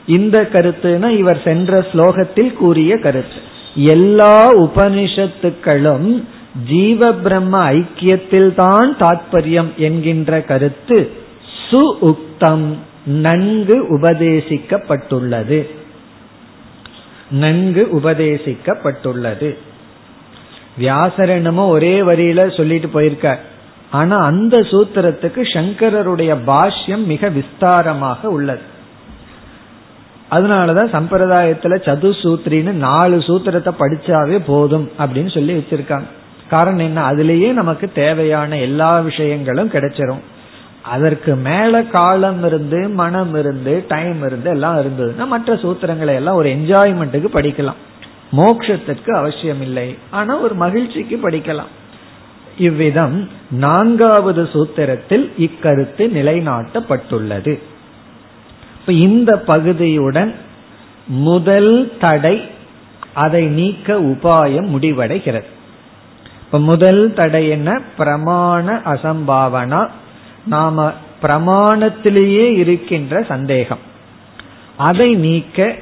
இந்த கருத்துனா இவர் சென்ற ஸ்லோகத்தில் கூறிய கருத்து. எல்லா உபனிஷத்துக்களும் ஜீவ பிரம்ம ஐக்கியத்தில் தான் தாற்பயம் என்கின்ற கருத்து சு உக்தம் நன்கு உபதேசிக்கப்பட்டுள்ளது. நன்கு உபதேசிக்கப்பட்டுள்ளது. வியாசரனமோ ஒரே வரியில சொல்லிட்டு போயிருக்க ஆனா அந்த சூத்திரத்துக்கு சங்கரருடைய பாஷ்யம் மிக விஸ்தாரமாக உள்ளது. அதனாலதான் சம்பிரதாயத்துல சதுசூத்ரின்னு நாலு சூத்திரத்தை படிச்சாவே போதும் அப்படின்னு சொல்லி வச்சிருக்காங்க. காரணம் என்ன? அதுலேயே நமக்கு தேவையான எல்லா விஷயங்களும் கிடைச்சிரும். அதற்கு மேல காலம் இருந்து மனம் இருந்து டைம் இருந்து எல்லாம் இருந்ததுன்னா மற்ற சூத்திரங்களை எல்லாம் ஒரு என்ஜாய்மெண்ட்டுக்கு படிக்கலாம். மோக்ஷத்திற்கு அவசியம் இல்லை ஆனா ஒரு மகிழ்ச்சிக்கு படிக்கலாம். இவ்விதம் நான்காவது சூத்திரத்தில் இக்கருத்து நிலைநாட்டப்பட்டுள்ளது. இப்ப இந்த பகுதியுடன் முதல் தடை அதை நீக்க உபாயம் முடிவடைகிறது. இப்ப முதல் தடை என்ன? பிரமாண அசம்பாவனா. நாம பிரமாணத்திலேயே இருக்கின்ற சந்தேகம். அதை நீக்க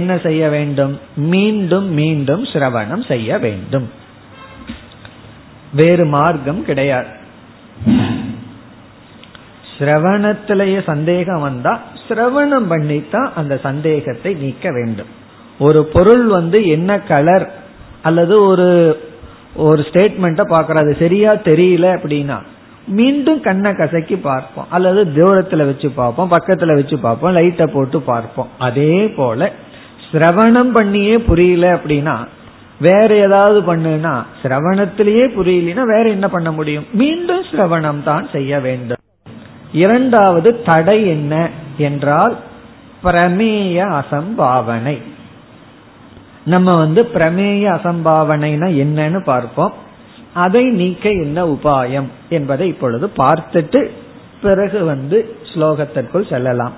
என்ன செய்ய வேண்டும்? மீண்டும் மீண்டும் சிரவணம் செய்ய வேண்டும். வேறு மார்க்கம் கிடையாது. சிரவணத்திலேயே சந்தேகம் வந்தா சிரவணம் பண்ணித்தான் அந்த சந்தேகத்தை நீக்க வேண்டும். ஒரு பொருள் வந்து என்ன கலர் அல்லது ஒரு ஒரு ஸ்டேட்மெண்ட்டை பார்க்கறது சரியா தெரியல அப்படின்னா மீண்டும் கண்ணை கசக்கி பார்ப்போம். அல்லது தூரத்துல வச்சு பார்ப்போம் பக்கத்துல வச்சு பார்ப்போம் லைட்டை போட்டு பார்ப்போம். அதே போல சிரவணம் பண்ணியே புரியல அப்படின்னா வேற ஏதாவது பண்ணுனா சிரவணத்திலேயே புரியலனா வேற என்ன பண்ண முடியும்? மீண்டும் சிரவணம் தான் செய்ய வேண்டும். இரண்டாவது தடை என்ன என்றால் பிரமேய அசம்பாவனை. நம்ம வந்து பிரமேய அசம்பாவனைனா என்னன்னு பார்ப்போம். அதை நீக்க என்ன உபாயம் என்பதை இப்பொழுது பார்த்துட்டு பிறகு வந்து ஸ்லோகத்திற்குள் செல்லலாம்.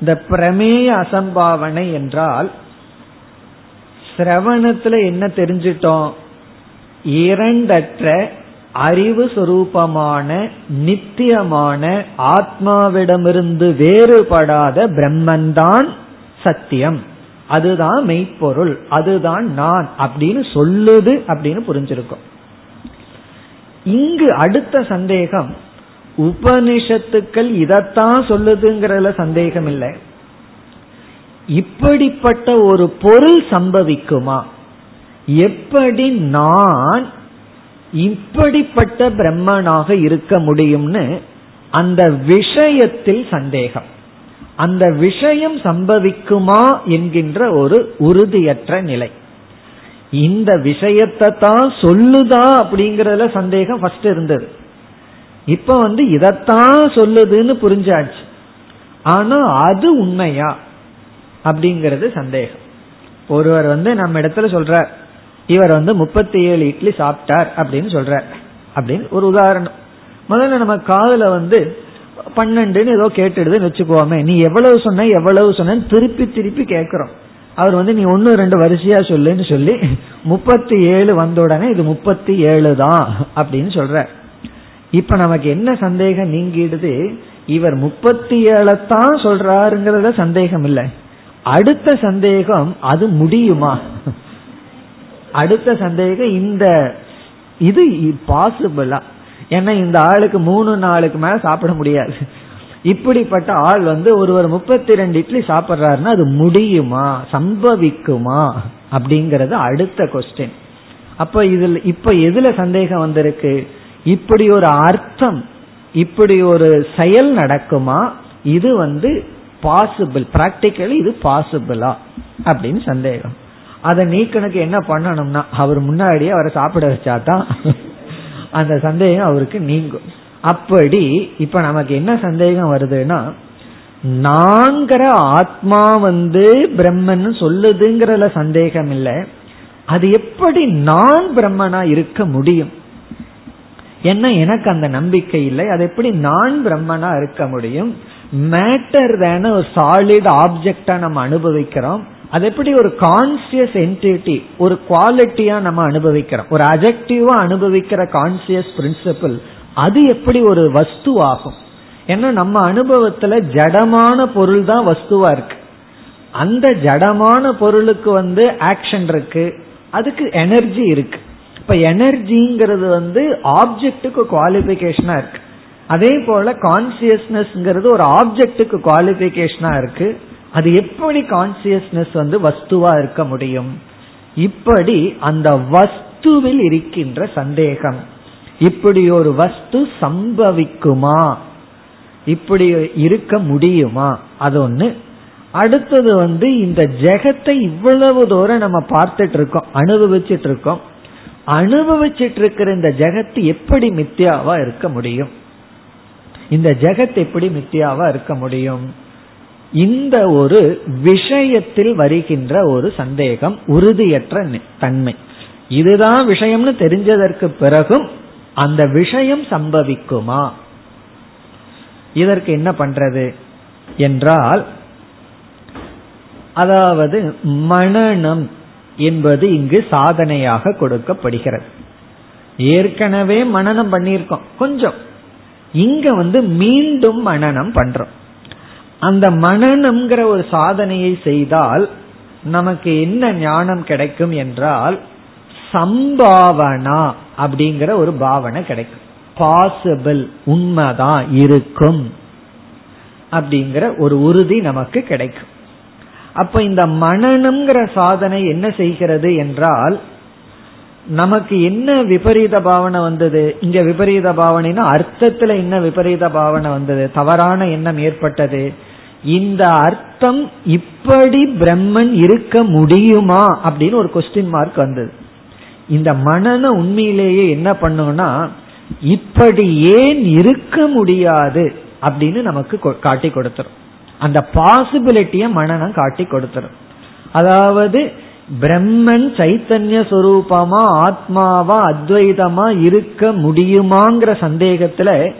இந்த பிரமேய அசம்பாவனை என்றால் சிரவணத்துல என்ன தெரிஞ்சிட்டோம்? இரண்டற்ற அறிவு சுரூபமான நித்தியமான ஆத்மாவிடமிருந்து வேறுபடாத பிரம்மன்தான் சத்தியம். அதுதான் மெய்ப்பொருள் அதுதான் நான் அப்படின்னு சொல்லுது அப்படின்னு புரிஞ்சிருக்கும். இங்கு அடுத்த சந்தேகம் உபனிஷத்துக்கள் இதத்தான் சொல்லுதுங்கிறதுல சந்தேகம் இல்லை இப்படிப்பட்ட ஒரு பொருள் சம்பவிக்குமா? எப்படி நான் இப்படிப்பட்ட பிரம்மனாக இருக்க முடியும்னு அந்த விஷயத்தில் சந்தேகம். அந்த விஷயம் சம்பவிக்குமா என்கின்ற ஒரு உறுதியற்ற நிலை. இந்த விஷயத்தை தான் சொல்லுதா அப்படிங்கறதுல சந்தேகம் ஃபர்ஸ்ட் இருந்தது. இப்ப வந்து இதத்தான் சொல்லுதுன்னு புரிஞ்சாச்சு. ஆனா அது உண்மையா? அப்படிங்கறது சந்தேகம். ஒருவர் வந்து நம்ம இடத்துல சொல்றார் இவர் வந்து முப்பத்தி ஏழு இட்லி சாப்பிட்டார் அப்படின்னு சொல்றார். அப்படின்னு ஒரு உதாரணம். முதல்ல நம்ம காதுல வந்து பன்னெண்டுன்னு ஏதோ கேட்டுடுதுன்னு வச்சுக்கோமே நீ எவ்வளவு சொன்ன எவ்வளவு சொன்ன திருப்பி திருப்பி கேட்கிறோம். அவர் வந்து நீ ஒன்னு ரெண்டு வரிசையா சொல்லுன்னு சொல்லி முப்பத்தி ஏழு வந்த உடனே இது முப்பத்தி ஏழு தான் அப்படின்னு சொல்ற இப்ப நமக்கு என்ன சந்தேகம் நீங்கிடுது? இவர் முப்பத்தி ஏழத்தான் சொல்றாருங்கிறத சந்தேகம் இல்லை. அடுத்த சந்தேகம் அது முடியுமா? அடுத்த சந்தேகம் இந்த இது பாசிபிளா ஏன்னா இந்த ஆளுக்கு மூணு நாளுக்கு மேல சாப்பிட முடியாது. இப்படிப்பட்ட ஆள் வந்து ஒருவர் முப்பத்தி ரெண்டு இட்லி சாப்பிட்றாருன்னா அது முடியுமா? சம்பவிக்குமா? அப்படிங்கறது அடுத்த கொஸ்டின் அப்ப இதுல இப்ப எதுல சந்தேகம் வந்திருக்கு? இப்படி ஒரு அர்த்தம் இப்படி ஒரு செயல் நடக்குமா? இது வந்து பாசிபிள் பிராக்டிக்கலி இது பாசிபிளா அப்படின்னு சந்தேகம். அதை நீக்கனுக்கு என்ன பண்ணணும்னா அவர் முன்னாடியே அவரை சாப்பிட வச்சாதான் அந்த சந்தேகம் அவருக்கு நீங்கும். அப்படி இப்ப நமக்கு என்ன சந்தேகம் வருதுன்னா நாங்கிற ஆத்மா வந்து பிரம்மன் சொல்லுதுங்கிறதுல சந்தேகம் இல்லை. அது எப்படி நான் பிரம்மனா இருக்க முடியும்? என்ன எனக்கு அந்த நம்பிக்கை இல்லை அது எப்படி நான் பிரம்மனா இருக்க முடியும்? மேட்டர் தான ஒரு சாலிட் ஆப்ஜெக்டா நம்ம அனுபவிக்கிறோம். அது எப்படி ஒரு கான்சியஸ் என்டிட்டி ஒரு குவாலிட்டியா நம்ம அனுபவிக்கிறோம். ஒரு அஜெக்டிவா அனுபவிக்கிற கான்சியஸ் பிரின்சிபிள் அது எப்படி ஒரு வஸ்து ஆகும் ஏன்னா நம்ம அனுபவத்துல ஜடமான பொருள் தான் வஸ்துவா இருக்கு. அந்த ஜடமான பொருளுக்கு வந்து ஆக்ஷன் இருக்கு அதுக்கு எனர்ஜி இருக்கு. இப்ப எனர்ஜிங்கிறது வந்து ஆப்ஜெக்டுக்கு குவாலிபிகேஷனா இருக்கு. அதே போல கான்சியஸ்னஸ்ங்கிறது ஒரு ஆப்ஜெக்டுக்கு குவாலிபிகேஷனா இருக்கு. அது எப்படி கான்சியஸ்னஸ் வந்து வஸ்துவா இருக்க முடியும்? இப்படி அந்த வஸ்துவில் இருக்கின்ற சந்தேகம். இப்படி ஒரு வஸ்து சம்பவிக்குமா? இப்படி இருக்க முடியுமா? அது ஒண்ணு. அடுத்தது வந்து இந்த ஜெகத்தை இவ்வளவு தூரம் நம்ம பார்த்துட்டு இருக்கோம் அனுபவிச்சுட்டு இருக்கோம். அனுபவிச்சிட்டு இருக்கிற இந்த ஜெகத்து எப்படி மித்தியாவா இருக்க முடியும்? இந்த ஜெகத் எப்படி மித்தியாவா இருக்க முடியும்? இந்த ஒரு விஷயத்தில் வருகின்ற ஒரு சந்தேகம் உறுதியற்ற தன்மை. இதுதான் விஷயம்னு தெரிஞ்சதற்கு பிறகும் அந்த விஷயம் சம்பவிக்குமா? இதற்கு என்ன பண்றது? என்றால் அதாவது மனநம் என்பது இங்கு சாதனையாக கொடுக்கப்படுகிறது. ஏற்கனவே மனநம் பண்ணியிருக்கோம். கொஞ்சம். இங்க வந்து மீண்டும் மனநம் பண்றோம். அந்த மனநம்ங்கிற ஒரு சாதனையை செய்தால் நமக்கு என்ன ஞானம் கிடைக்கும் என்றால் சம்பாவனா அப்படிங்கிற ஒரு பாவனை கிடைக்கும். பாசிபிள் உண்மைதான் இருக்கும் அப்படிங்கிற ஒரு உறுதி நமக்கு கிடைக்கும். அப்ப இந்த மனநம்ங்கிற சாதனை என்ன செய்கிறது என்றால் நமக்கு என்ன விபரீத பாவனை வந்தது? இங்க விபரீத பாவனைனா அர்த்தத்துல என்ன விபரீத பாவனை வந்தது? தவறான எண்ணம் ஏற்பட்டது. இந்த அர்த்தம் இப்படி பிரம்மன் இருக்க முடியுமா? அப்படின்னு ஒரு கொஸ்டின் மார்க் வந்தது. இந்த மனன உண்மையிலேயே என்ன பண்ணும்னா இப்படி ஏன் இருக்க முடியாது? அப்படின்னு நமக்கு காட்டி கொடுத்துரும். அந்த பாசிபிலிட்டிய மனநம் காட்டி கொடுத்துரும். அதாவது பிரம்மன் சைத்தன்ய சொரூபமா ஆத்மாவா அத்வைதமா இருக்க முடியுமாங்கிற சந்தேகத்துல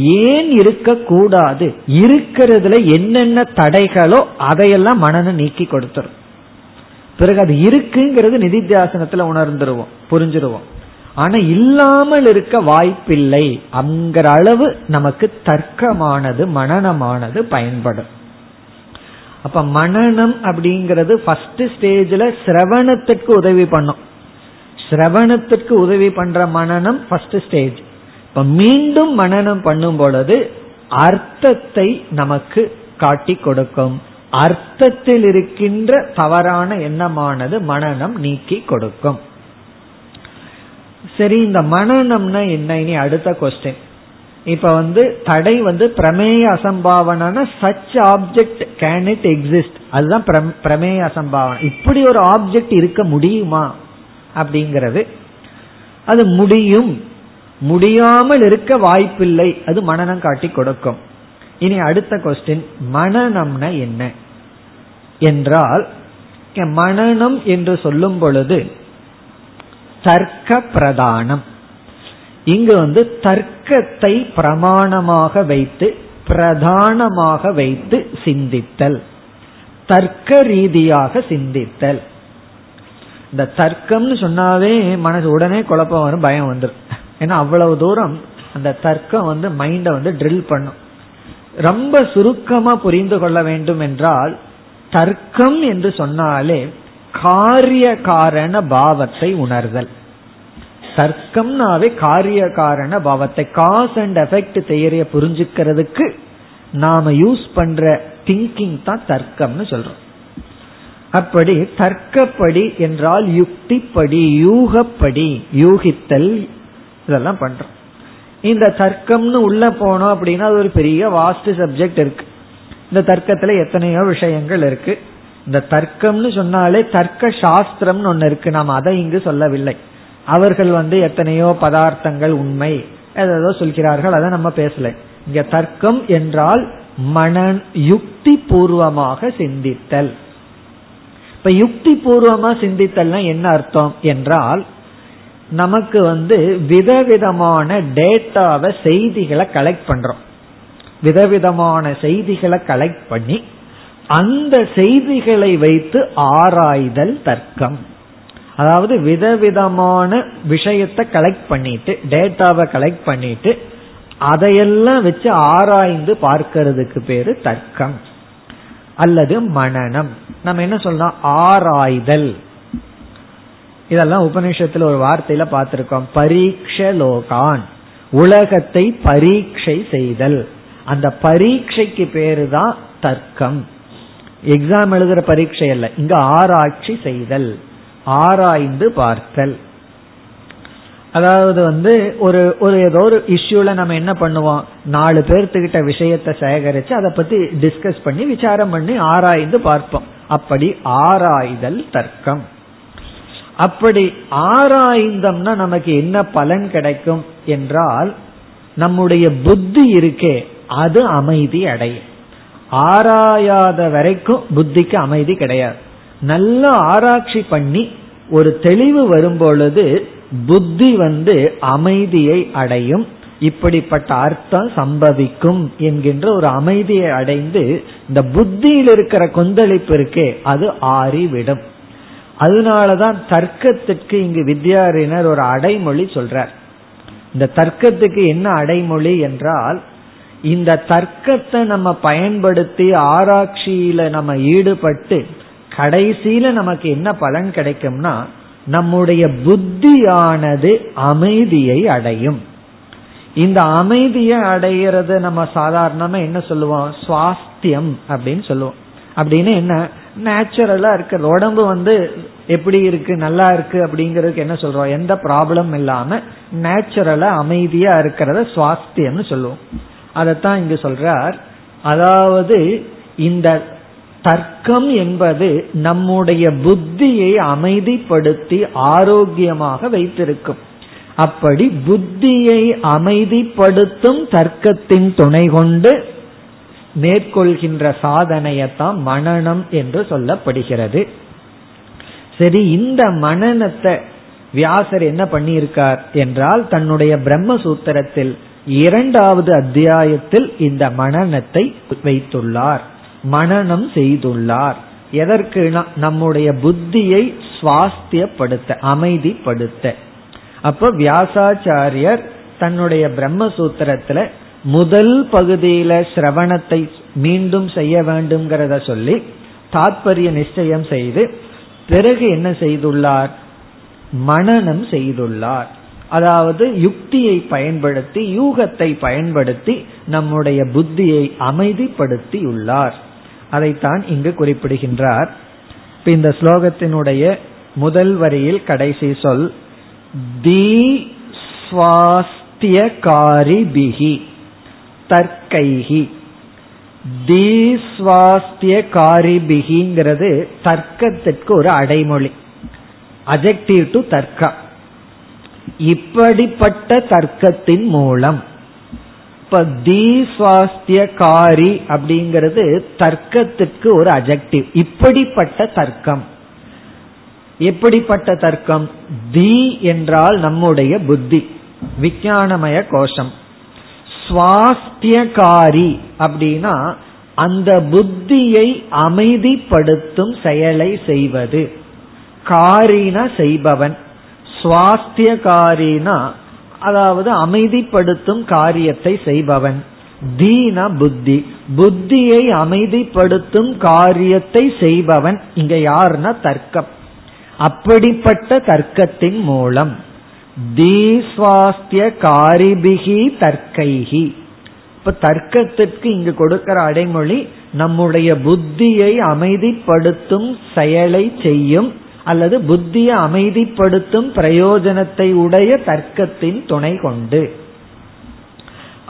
ஏன் இருக்க கூடாது? இருக்கிறதுல என்னென்ன தடைகளோ அதையெல்லாம் மனநம் நீக்கி கொடுத்துரும். பிறகு அது இருக்குங்கிறது நிதித்தியாசனத்துல உணர்ந்துருவோம் புரிஞ்சிருவோம். ஆனா இல்லாமல் இருக்க வாய்ப்பில்லை அங்கிற அளவு நமக்கு தர்க்கமானது மனநமானது பயன்படும். அப்ப மனநம் அப்படிங்கிறது ஃபர்ஸ்ட் ஸ்டேஜ்ல சிரவணத்துக்கு உதவி பண்ணும். சிரவணத்துக்கு உதவி பண்ற மனநம் ஃபர்ஸ்ட் ஸ்டேஜ் இப்ப மீண்டும் மனநம் பண்ணும் பொழுது அர்த்தத்தை நமக்கு காட்டி கொடுக்கும். அர்த்தத்தில் இருக்கின்ற தவறான எண்ணமானது மனநம் நீக்கி கொடுக்கும். சரி இந்த மனநம்னா என்ன? இனி அடுத்த கொஸ்டின் இப்ப வந்து தடை வந்து பிரமேய அசம்பாவனா such object can it exist அதுதான் பிரமேய அசம்பாவனை. இப்படி ஒரு ஆப்ஜெக்ட் இருக்க முடியுமா? அப்படிங்கிறது. அது முடியும். முடியாமல் இருக்க வாய்ப்பில்லை. அது மனநம் காட்டி கொடுக்கும். இனி அடுத்த கொஸ்டின் மனநம்னா என்ன? என்றால் மனநம் என்று சொல்லும் பொழுது தர்க்க பிரதானம் இங்கு வந்து தர்க்கத்தை பிரமாணமாக வைத்து பிரதானமாக வைத்து சிந்தித்தல். தர்க்க ரீதியாக சிந்தித்தல். இந்த தர்க்கம்னு சொன்னாவே மனசு உடனே குழப்பம் வரும் பயம் வந்துடும் ஏன்னா அவ்வளவு தூரம் அந்த தர்க்கம் வந்து மைண்ட வந்து ட்ரில் பண்ணும். ரொம்ப சுருக்கமா புரிந்து கொள்ள வேண்டும் என்றால் தர்க்கம் என்று சொன்னாலே காரிய காரண பாவத்தை உணர்தல். தர்க்கம்னாவே காரிய காரண பாவத்தை காஸ் அண்ட் எஃபெக்ட் தெரிய புரிஞ்சுக்கிறதுக்கு நாம யூஸ் பண்ற திங்கிங் தான் தர்க்கம்னு சொல்றோம். அப்படி தர்க்கப்படி என்றால் யுக்திப்படி யூகப்படி யூகித்தல் இதெல்லாம் பண்றோம். இந்த தர்க்கம்னு உள்ள போனோம் அப்படின்னா அது ஒரு பெரிய வாஸ்ட் சப்ஜெக்ட் இருக்கு. இந்த தர்க்கத்துல எத்தனையோ விஷயங்கள் இருக்கு. இந்த தர்க்கம்னு சொன்னாலே தர்க்க சாஸ்திரம்னு ஒன்னு இருக்கு. நாம் அதை இங்கு சொல்லவில்லை. அவர்கள் வந்து எத்தனையோ பதார்த்தங்கள் உண்மை. ஏதோ சொல்கிறார்கள் அதை நம்ம பேசல. இங்க தர்க்கம் என்றால் மனன் யுக்தி பூர்வமாக சிந்தித்தல். இப்ப யுக்தி பூர்வமா சிந்தித்தல்னா என்ன அர்த்தம் என்றால் நமக்கு வந்து விதவிதமான டேட்டாவை செய்திகளை கலெக்ட் பண்றோம். விதவிதமான செய்திகளை கலெக்ட் பண்ணி அந்த செய்திகளை வைத்து ஆராய்தல் தர்க்கம். அதாவது விதவிதமான விஷயத்தை கலெக்ட் பண்ணிட்டு டேட்டாவை கலெக்ட் பண்ணிட்டு அதையெல்லாம் வச்சு ஆராய்ந்து பார்க்கறதுக்கு பேரு தர்க்கம் அல்லது மனநம். நம்ம என்ன சொல்லலாம் ஆராய்தல். இதெல்லாம் உபநிஷத்துல ஒரு வார்த்தையில பார்த்திருக்கோம். பரீட்சலோகான் உலகத்தை பரீட்சை செய்தல். அந்த பரீட்சைக்கு பேரு தான் தர்க்கம். எக்ஸாம் எழுதுற பரீட்சை அல்ல. இங்க ஆராய்ச்சி செய்தல். ஆராய்ந்து பார்த்தல். அதாவது வந்து ஒரு ஒரு ஏதோ ஒரு இஷ்யூல நம்ம என்ன பண்ணுவோம்? நாலு பேர்த்துக்கிட்ட விஷயத்தை சேகரிச்சு அதை பத்தி டிஸ்கஸ் பண்ணி விசாரம் பண்ணி ஆராய்ந்து பார்ப்போம். அப்படி ஆராய்தல் தர்க்கம். அப்படி ஆராய்ந்தம்னா நமக்கு என்ன பலன் கிடைக்கும் என்றால் நம்முடைய புத்தி இருக்கே அது அமைதி அடையும் ஆராயாத வரைக்கும் புத்திக்கு அமைதி கிடையாது. நல்ல ஆராய்ச்சி பண்ணி ஒரு தெளிவு வரும்பொழுது புத்தி வந்து அமைதியை அடையும். இப்படிப்பட்ட அர்த்தம் சம்பவிக்கும் என்கின்ற ஒரு அமைதியை அடைந்து இந்த புத்தியில் இருக்கிற கொந்தளிப்பு இருக்கே அது ஆறிவிடும். அதனாலதான் தர்க்கத்துக்கு இங்கு வித்யாரிணர் ஒரு அடைமொழி சொல்றார். இந்த தர்க்கத்துக்கு என்ன அடைமொழி என்றால் இந்த தர்க்கத்தை நம்ம பயன்படுத்தி ஆராய்ச்சியில நம்ம ஈடுபட்டு கடைசியில நமக்கு என்ன பலன் கிடைக்கும்னா நம்முடைய புத்தியானது அமைதியை அடையும். இந்த அமைதியை அடையிறது நம்ம சாதாரணமா என்ன சொல்லுவோம்? சுவாஸ்தியம் அப்படின்னு சொல்லுவோம். அப்படின்னு என்ன? நேச்சுரலா இருக்கு. உடம்பு வந்து எப்படி இருக்கு? நல்லா இருக்கு அப்படிங்கறதுக்கு என்ன சொல்றோம்? எந்த ப்ராப்ளம் இல்லாம நேச்சுரலா அமைதியா இருக்கிறத சுவாஸ்தியம்னு சொல்லுவோம். அதைத்தான் இங்கு சொல்றார். அதாவது இந்த தர்க்கம் என்பது நம்முடைய புத்தியை அமைதிப்படுத்தி ஆரோக்கியமாக வைத்திருக்கும். அப்படி புத்தியை அமைதிப்படுத்தும் தர்க்கத்தின் துணை கொண்டு மேற்கொள்கின்ற சாதனையத்தான் மனநம் என்று சொல்லப்படுகிறது. சரி இந்த மனநத்தை வியாசர் என்ன பண்ணியிருக்கார் என்றால் தன்னுடைய பிரம்மசூத்திரத்தில் இரண்டாவது அத்தியாயத்தில் இந்த மனநத்தை வைத்துள்ளார். மனநம் செய்துள்ளார். எதற்கு? நம்முடைய புத்தியை சுவாஸ்தியப்படுத்த அமைதிப்படுத்த. அப்ப வியாசாச்சாரியர் தன்னுடைய பிரம்மசூத்திரத்துல முதல் பகுதியில சிரவணத்தை மீண்டும் செய்ய வேண்டும்ங்கிறத சொல்லி தாத்பரிய நிச்சயம் செய்து பிறகு என்ன செய்துள்ளார்? மனநம் செய்துள்ளார். அதாவது யுக்தியை பயன்படுத்தி யூகத்தை பயன்படுத்தி நம்முடைய புத்தியை அமைதிப்படுத்தியுள்ளார். அதைத்தான் இங்கு குறிப்பிடுகின்றார். இந்த ஸ்லோகத்தினுடைய முதல் வரியில் கடைசி சொல் தி சுவாஸ்தியகாரி பிகி தர்க்கைகி தீஸ்வாஸ்திய காரிபிகிங்கிறது தர்க்கத்திற்கு ஒரு அடைமொழி அஜெக்டிவ் டு தர்க்கா இப்படிப்பட்ட தர்க்கத்தின் மூலம் இப்ப தீஸ்வாஸ்தியகாரி அப்படிங்கிறது தர்க்கத்துக்கு ஒரு அஜெக்டிவ் இப்படிப்பட்ட தர்க்கம். எப்படிப்பட்ட தர்க்கம்? தி என்றால் நம்முடைய புத்தி விஞ்ஞானமய கோஷம். சுவாஸ்தியகாரி அப்படின்னா அந்த புத்தியை அமைதிப்படுத்தும் செயலை செய்வது. காரினா செய்பவன். சுவாஸ்தியகாரினா அதாவது அமைதிப்படுத்தும் காரியத்தை செய்பவன். தீன புத்தி. புத்தியை அமைதிப்படுத்தும் காரியத்தை செய்பவன். இங்க யாருன்னா தர்க்கம். அப்படிப்பட்ட தர்க்கத்தின் மூலம். தீஸ்வாஸ்திய காரிபிகி தர்க்கைகி இப்ப தர்க்கத்திற்கு இங்கு கொடுக்கிற அடைமொழி நம்முடைய புத்தியை அமைதிப்படுத்தும் செயலை செய்யும் அல்லது புத்தியை அமைதிப்படுத்தும் பிரயோஜனத்தை உடைய தர்க்கத்தின் துணை கொண்டு.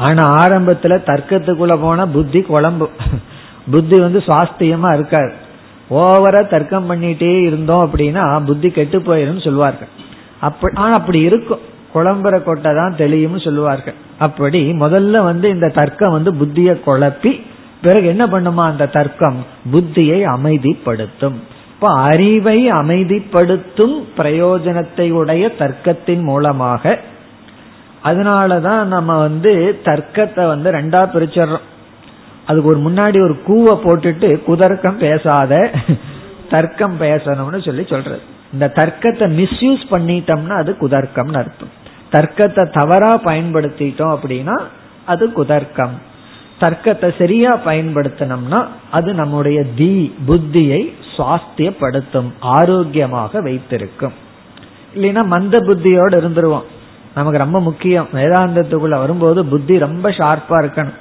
ஆனா ஆரம்பத்துல தர்க்கத்துக்குள்ள போனா புத்தி குழம்பு. புத்தி வந்து சுவாஸ்தியமா இருக்காது. ஓவரா தர்க்கம் பண்ணிட்டே இருந்தோம் அப்படின்னா புத்தி கெட்டு போயிரும் சொல்லுவார்கள் அப்படி ஆனா அப்படி இருக்கும். குழம்புற கொட்டை தான் தெளியும்னு சொல்லுவார்கள். அப்படி முதல்ல வந்து இந்த தர்க்கம் வந்து புத்தியை குழப்பி பிறகு என்ன பண்ணுமா அந்த தர்க்கம்? புத்தியை அமைதிப்படுத்தும். இப்ப அறிவை அமைதிப்படுத்தும் பிரயோஜனத்தை உடைய தர்க்கத்தின் மூலமாக. அதனாலதான் நம்ம வந்து தர்க்கத்தை வந்து ரெண்டா பிரிச்சிடறோம். அதுக்கு ஒரு முன்னாடி ஒரு கூவை போட்டுட்டு குதர்க்கம் பேசாத தர்க்கம் பேசணும்னு சொல்லி சொல்றது. இந்த தர்க்கத்தை மிஸ்யூஸ் பண்ணிட்டோம்னா அது குதர்க்கம்னு அர்த்தம். தர்க்கத்தை தவறா பயன்படுத்திட்டோம் அப்படின்னா அது குதர்க்கம். தர்க்கத்தை சரியா பயன்படுத்தினோம்னா அது நம்முடைய தி புத்தியை சுவாஸ்தியப்படுத்தும் ஆரோக்கியமாக வைத்திருக்கும். இல்லைன்னா மந்த புத்தியோடு இருந்துருவோம். நமக்கு ரொம்ப முக்கியம். வேதாந்தத்துக்குள்ள வரும்போது புத்தி ரொம்ப ஷார்ப்பா இருக்கணும்.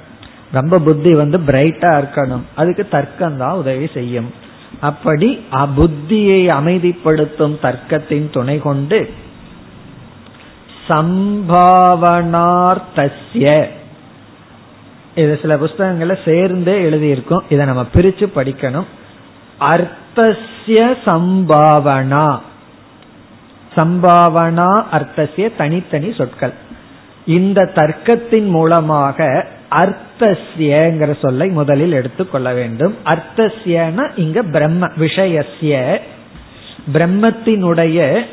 ரொம்ப புத்தி வந்து பிரைட்டா இருக்கணும். அதுக்கு தர்க்கம் தான் உதவி செய்யும். அப்படி அபுத்தியை அமைதிப்படுத்தும் தர்க்கத்தின் துணை கொண்டு சம்பாவனார்த்தசிய இது சில புஸ்தகங்களை சேர்ந்தே எழுதியிருக்கும். இதை நம்ம பிரிச்சு படிக்கணும். அர்த்தசிய சம்பாவனா. சம்பாவனா அர்த்தசிய தனித்தனி சொற்கள். இந்த தர்க்கத்தின் மூலமாக அர்த்தசியங்கிற சொல்லை முதலில் எடுத்துக்கொள்ள வேண்டும். அர்த்தசியன இங்க பிரம்ம விஷயசிய பிரம்மத்தினுடைய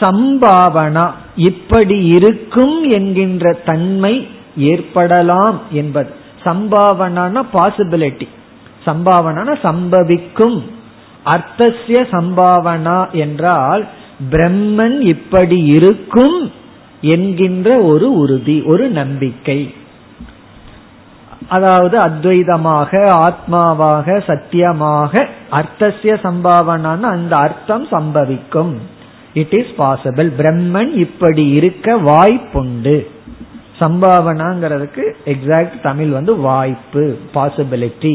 சம்பாவனா இப்படி இருக்கும் என்கின்ற தன்மை ஏற்படலாம் என்பது. சம்பாவனான பாசிபிலிட்டி சம்பாவனா சம்பவிக்கும். அர்த்தசிய சம்பாவனா என்றால் பிரம்மன் இப்படி இருக்கும் என்கின்ற ஒரு உறுதி ஒரு நம்பிக்கை. அதாவது அத்வைதமாக ஆத்மாவாக சத்தியமாக அர்த்தசிய சம்பாவனான்னு அந்த அர்த்தம் சம்பவிக்கும். இட் இஸ் பாசிபிள் பிரம்மன் இப்படி இருக்க வாய்ப்புண்டு. சம்பாவனாங்கிறதுக்கு எக்ஸாக்ட் தமிழ் வந்து வாய்ப்பு பாசிபிலிட்டி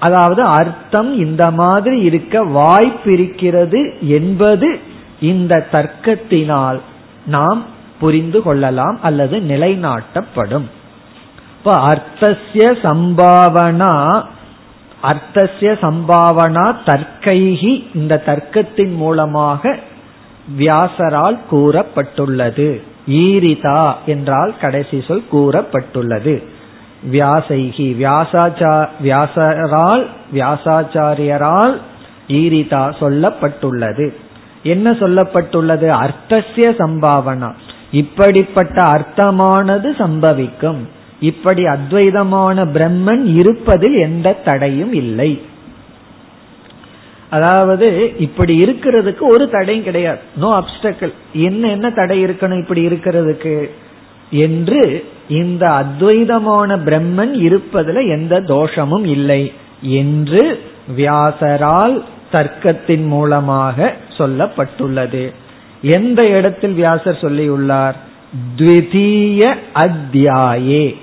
அதாவது அர்த்தம் இந்த மாதிரி இருக்க வாய்ப்பிருக்கிறது என்பது இந்த தர்க்கத்தினால் நாம் புரிந்து கொள்ளலாம் அல்லது நிலைநாட்டப்படும். இப்ப அர்த்தசிய சம்பாவனா அர்த்தசிய சம்பாவனா தர்க்கைகி இந்த தர்க்கத்தின் மூலமாக வியாசரால் கூறப்பட்டுள்ளது. ஈரிதா என்றால் கடைசி சொல் கூறப்பட்டுள்ளது. வியாசைகி வியாசாச்சா வியாசரால் வியாசாச்சாரியரால் ஈரிதா சொல்லப்பட்டுள்ளது. என்ன சொல்லப்பட்டுள்ளது? அர்த்தசிய சம்பாவனா. இப்படிப்பட்ட அர்த்தமானது சம்பவிக்கும். இப்படி அத்வைதமான பிரம்மன் இருப்பதில் எந்த தடையும் இல்லை. அதாவது இப்படி இருக்கிறதுக்கு ஒரு தடையும் கிடையாது. நோ அப்டக்கல் என்ன என்ன தடை இருக்கணும் இப்படி இருக்கிறதுக்கு? என்று இந்த அத்வைதமான பிரம்மன் இருப்பதில் எந்த தோஷமும் இல்லை என்று வியாசரால் தர்க்கத்தின் மூலமாக சொல்லப்பட்டுள்ளது. எந்த இடத்தில் வியாசர் சொல்லியுள்ளார்? த்விதீய அத்தியாயே.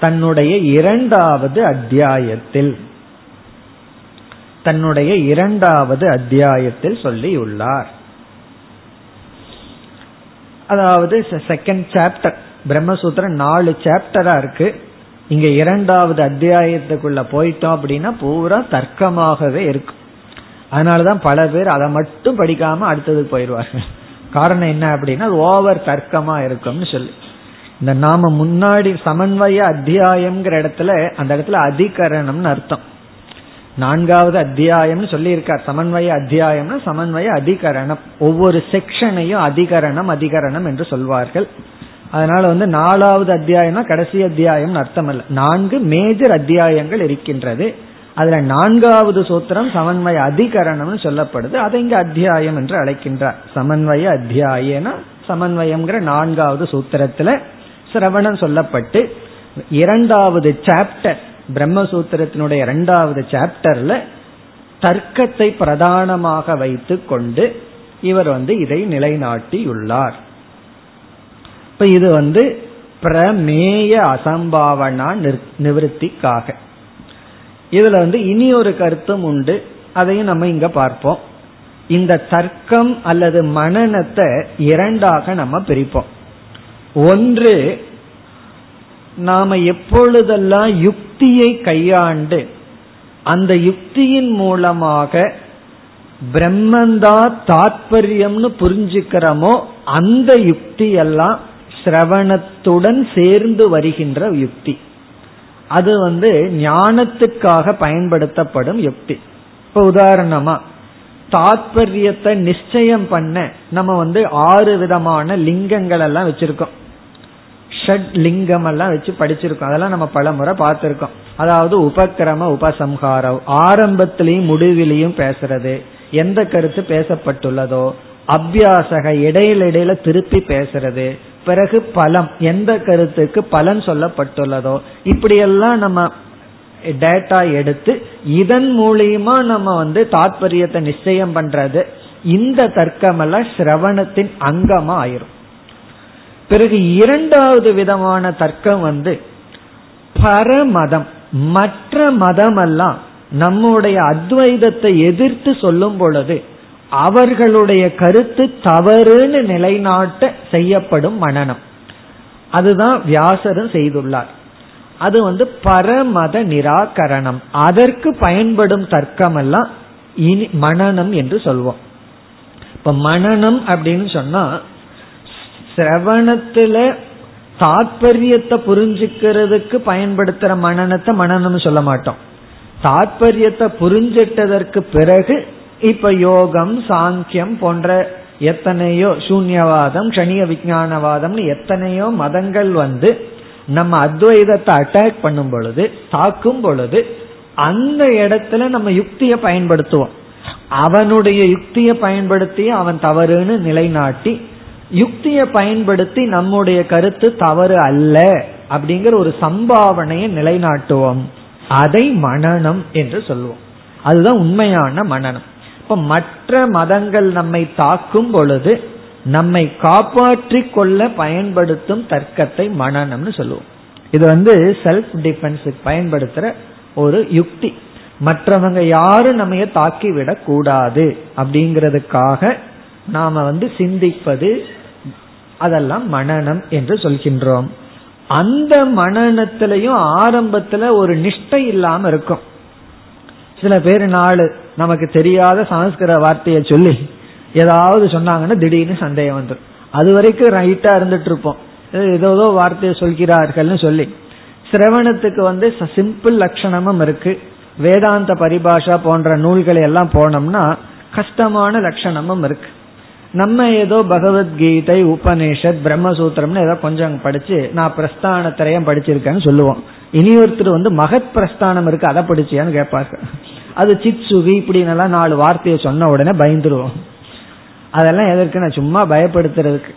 தன்னுடைய இரண்டாவது அத்தியாயத்தில். தன்னுடைய இரண்டாவது அத்தியாயத்தில் சொல்லியுள்ளார். அதாவது செகண்ட் சாப்டர் பிரம்மசூத்திரம் நாலு சாப்டரா இருக்கு. இங்க இரண்டாவது அத்தியாயத்துக்குள்ள போயிட்டோம் அப்படின்னா பூரா தர்க்கமாகவே இருக்கும் அதனாலதான் பல பேர் அதை மட்டும் படிக்காம அடுத்ததுக்கு போயிடுவார்கள். காரணம் என்ன அப்படின்னா ஓவர் தர்க்கமா இருக்கும்னு சொல்லி. இந்த நாம முன்னாடி சமன்வய அத்தியாயம்ங்கிற இடத்துல அந்த இடத்துல அதிகரணம்னு அர்த்தம். நான்காவது அத்தியாயம்னு சொல்லி இருக்கார் சமன்வய அத்தியாயம்னா சமன்வய அதிகரணம். ஒவ்வொரு செக்ஷனையும் அதிகரணம் அதிகரணம் என்று சொல்வார்கள். அதனால வந்து நாலாவது அத்தியாயம்னா கடைசி அத்தியாயம் அர்த்தம் அல்ல நான்கு மேஜர் அத்தியாயங்கள் இருக்கின்றது. அதுல நான்காவது சூத்திரம் சமன்வய அதிகரணம்னு சொல்லப்படுது. அதை இங்க அத்தியாயம் என்று அழைக்கின்றார். சமன்வய அத்தியாயனா சமன்வயம்ங்கிற நான்காவது சூத்திரத்துல சிரவணம் சொல்லப்பட்டு இரண்டாவது சாப்டர் பிரம்மசூத்திரத்தினுடைய இரண்டாவது சாப்டர்ல தர்க்கத்தை பிரதானமாக வைத்து கொண்டு இவர் வந்து இதை நிலைநாட்டியுள்ளார். இப்ப இது வந்து பிரமேய அசம்பாவனா நிவர்த்திக்காக. இதுல வந்து இனி ஒரு கருத்தும் உண்டு. அதையும் நம்ம இங்க பார்ப்போம். இந்த தர்க்கம் அல்லது மனநத்தை இரண்டாக நம்ம பிரிப்போம். ஒன்று நாம எப்பொழுதெல்லாம் யுக்தியை கையாண்டு அந்த யுக்தியின் மூலமாக பிரம்மந்தா தாத்பரியம்னு புரிஞ்சுக்கிறோமோ அந்த யுக்தி எல்லாம் சிரவணத்துடன் சேர்ந்து வருகின்ற யுக்தி. அது வந்து ஞானத்துக்காக பயன்படுத்தப்படும் யுக்தி. இப்ப உதாரணமா தாத்பரியத்தை நிச்சயம் பண்ண நம்ம வந்து ஆறு விதமான லிங்கங்கள் எல்லாம் வச்சிருக்கோம். ஷட் லிங்கம் எல்லாம் வச்சு படிச்சிருக்கோம். அதெல்லாம் நம்ம பல முறை பார்த்திருக்கோம். அதாவது உபக்கிரம உபசம்ஹாரம். ஆரம்பத்திலையும் முடிவிலையும் பேசுறது. எந்த கருத்து பேசப்பட்டுள்ளதோ அபியாசக இடையில இடையில திருப்பி பேசுறது. பிறகு பலம் எந்த கருத்துக்கு பலன் சொல்லப்பட்டுள்ளதோ இப்படியெல்லாம் நம்ம டேட்டா எடுத்து இதன் மூலியமா நம்ம வந்து தாத்பரியத்தை நிச்சயம் பண்றது. இந்த தர்க்கம் எல்லாம் சிரவணத்தின் அங்கமா ஆயிரும். பிறகு இரண்டாவது விதமான தர்க்கம் வந்து பரமதம். மற்ற மதமெல்லாம் நம்முடைய அத்வைதத்தை எதிர்த்து சொல்லும் பொழுது அவர்களுடைய கருத்து தவறுன்னு நிலைநாட்ட செய்யப்படும் மனநம். அதுதான் வியாசரும் செய்துள்ளார். அது வந்து பரமத நிராகரணம். அதற்கு பயன்படும் தர்க்கம் எல்லாம் இனி மனநம் என்று சொல்வோம். இப்ப மனநம் அப்படின்னு சொன்னா சிரவணத்துல தாற்பயத்தை புரிஞ்சுக்கிறதுக்கு பயன்படுத்துற மனநத்தை மனநம் சொல்ல மாட்டோம். தாற்பயத்தை புரிஞ்சிட்டதற்கு பிறகு இப்ப யோகம் சாங்கியம் போன்ற எத்தனையோ சூன்யவாதம் கணிய விஜயானவாதம்னு எத்தனையோ மதங்கள் வந்து நம்ம அத்வைதத்தை அட்டாக் பண்ணும் பொழுது தாக்கும் பொழுது அந்த இடத்துல நம்ம யுக்தியை பயன்படுத்துவோம். அவனுடைய யுக்தியை பயன்படுத்தி அவன் தவறுன்னு நிலைநாட்டி யுக்தியை பயன்படுத்தி நம்முடைய கருத்து தவறு அல்ல அப்படிங்கிற ஒரு சம்பாவனையை நிலைநாட்டுவோம். அதை மனநம் என்று சொல்லுவோம் அதுதான் உண்மையான மனநம். இப்ப மற்ற மதங்கள் நம்மை தாக்கும் பொழுது நம்மை காப்பாற்றி கொள்ள பயன்படுத்தும் தர்க்கத்தை மனநம்னு சொல்லுவோம். இது வந்து செல்ஃப் டிஃபென்ஸுக்கு பயன்படுத்துற ஒரு யுக்தி. மற்றவங்க யாரும் நம்ம தாக்கி விடக் கூடாது அப்படிங்கிறதுக்காக நாம வந்து சிந்திப்பது அதெல்லாம் மனநம் என்று சொல்கின்றோம். அந்த மனநத்திலையும் ஆரம்பத்துல ஒரு நிஷ்டை இல்லாம இருக்கும். சில பேர் நாலு நமக்கு தெரியாத சமஸ்கிருத வார்த்தையை சொல்லி ஏதாவது சொன்னாங்கன்னா திடீர்னு சந்தேகம் வந்துடும் அது வரைக்கும் ரைட்டா இருந்துட்டு இருப்போம் ஏதோ வார்த்தையை சொல்கிறார்கள்னு சொல்லி. சிரவணத்துக்கு வந்து சிம்பிள் லட்சணமும் இருக்கு. வேதாந்த பரிபாஷா போன்ற நூல்களை எல்லாம் போனோம்னா கஷ்டமான லட்சணமும் இருக்கு. நம்ம ஏதோ பகவத்கீதை உபநேஷத் பிரம்மசூத்திரம்னு ஏதோ கொஞ்சம் படிச்சு நான் பிரஸ்தான திரையம் படிச்சிருக்கேன்னு சொல்லுவோம். இனி ஒருத்தர் வந்து மகத் பிரஸ்தானம் இருக்கு அதை படிச்சியான்னு கேட்பாங்க அது சித் சுகி இப்படின்னு நாலு வார்த்தையை சொன்ன உடனே பயந்துருவோம். அதெல்லாம் எதற்கு? நான் சும்மா பயப்படுத்துறதுக்கு.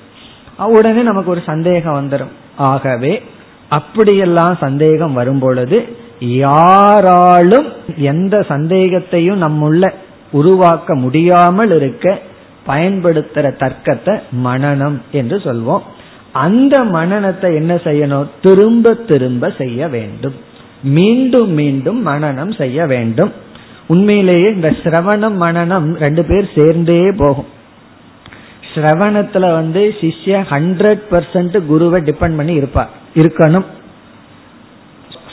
உடனே நமக்கு ஒரு சந்தேகம் வந்துடும் ஆகவே அப்படியெல்லாம் சந்தேகம் வரும் பொழுது யாராலும் எந்த சந்தேகத்தையும் நம்முள்ள உருவாக்க முடியாமல் இருக்க பயன்படுத்துற தர்க்கத்தை மனநம் என்று சொல்வோம். அந்த மனநத்தை என்ன செய்யணும்? திரும்ப திரும்ப செய்ய வேண்டும். மீண்டும் மீண்டும் மனநம் செய்ய வேண்டும். உண்மையிலேயே இந்த சிரவணம் மனநம் ரெண்டு பேர் சேர்ந்தே போகும். சிரவணத்துல வந்து சிஷ்ய ஹண்ட்ரட் பர்சன்ட் குருவை டிபெண்ட் பண்ணி இருப்பார் இருக்கணும்.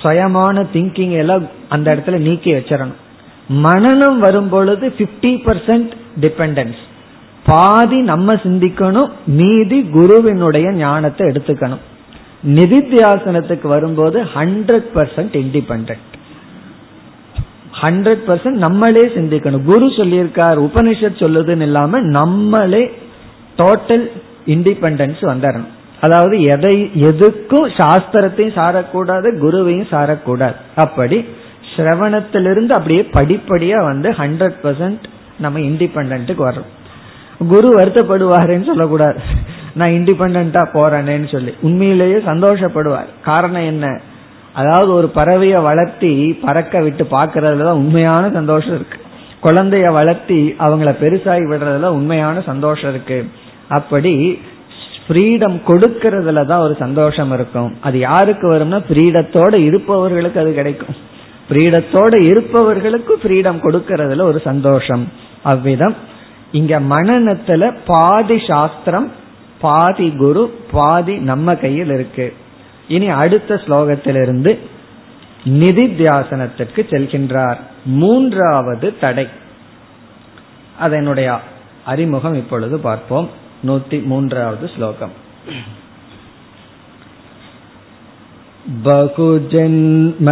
சுயமான திங்கிங் எல்லாம் அந்த இடத்துல நீக்கி வச்சிடணும். மனநம் வரும் பொழுது பிப்டி பர்சன்ட் டிபெண்டன்ஸ் பாதி நம்ம சிந்திக்கணும் மீதி குருவினுடைய ஞானத்தை எடுத்துக்கணும். நிதித்தியாசனத்துக்கு வரும்போது hundred percent independent hundred percent நம்மளே சிந்திக்கணும். குரு சொல்லியிருக்கார் உபனிஷத் சொல்லுதுன்னு இல்லாம நம்மளே டோட்டல் இண்டிபெண்டன்ஸ் வந்துடணும் அதாவது எதை எதுக்கும் சாஸ்திரத்தையும் சாரக்கூடாது குருவையும் சாரக்கூடாது. அப்படி சிரவணத்திலிருந்து அப்படியே படிப்படியா வந்து ஹண்ட்ரட் பர்சன்ட் நம்ம இண்டிபெண்ட்டுக்கு வர்றோம். குரு வருத்தப்படுவாருன்னு சொல்லக்கூடாது. நான் இண்டிபெண்டா போறேன்னு சொல்லி. உண்மையிலேயே சந்தோஷப்படுவார். காரணம் என்ன? அதாவது ஒரு பறவையை வளர்த்தி பறக்க விட்டு பாக்குறதுலதான் உண்மையான சந்தோஷம் இருக்கு. குழந்தைய வளர்த்தி அவங்கள பெருசாகி விடுறதுல உண்மையான சந்தோஷம் இருக்கு. அப்படி ஃப்ரீடம் கொடுக்கறதுல தான் ஒரு சந்தோஷம் இருக்கும். அது யாருக்கு வரும்னா ஃப்ரீடத்தோட இருப்பவர்களுக்கு அது கிடைக்கும். ஃப்ரீடத்தோட இருப்பவர்களுக்கு ஃப்ரீடம் கொடுக்கறதுல ஒரு சந்தோஷம். அவ்விதம் இங்க மனநத்துல பாதி சாஸ்திரம் பாதி குரு பாதி நம்ம கையில் இருக்கு இனி அடுத்த ஸ்லோகத்திலிருந்து நிதித்தியாசனத்திற்கு செல்கின்றார் மூன்றாவது தடை அதனுடைய அறிமுகம் இப்பொழுது பார்ப்போம் நூத்தி மூன்றாவது ஸ்லோகம் बहुजन्म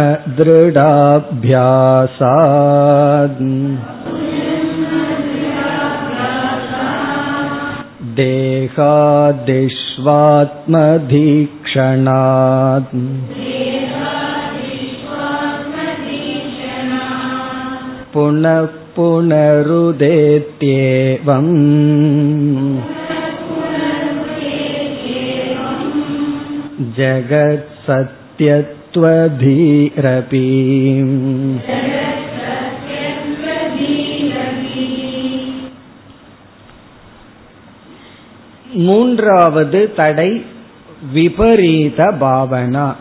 देहादिष्वात्मधीक्षणात् पुनः पुनरुदेत्येवम् जगत्सत्यत्वधीरपि மூன்றாவது தடை விபரீத பாவனா.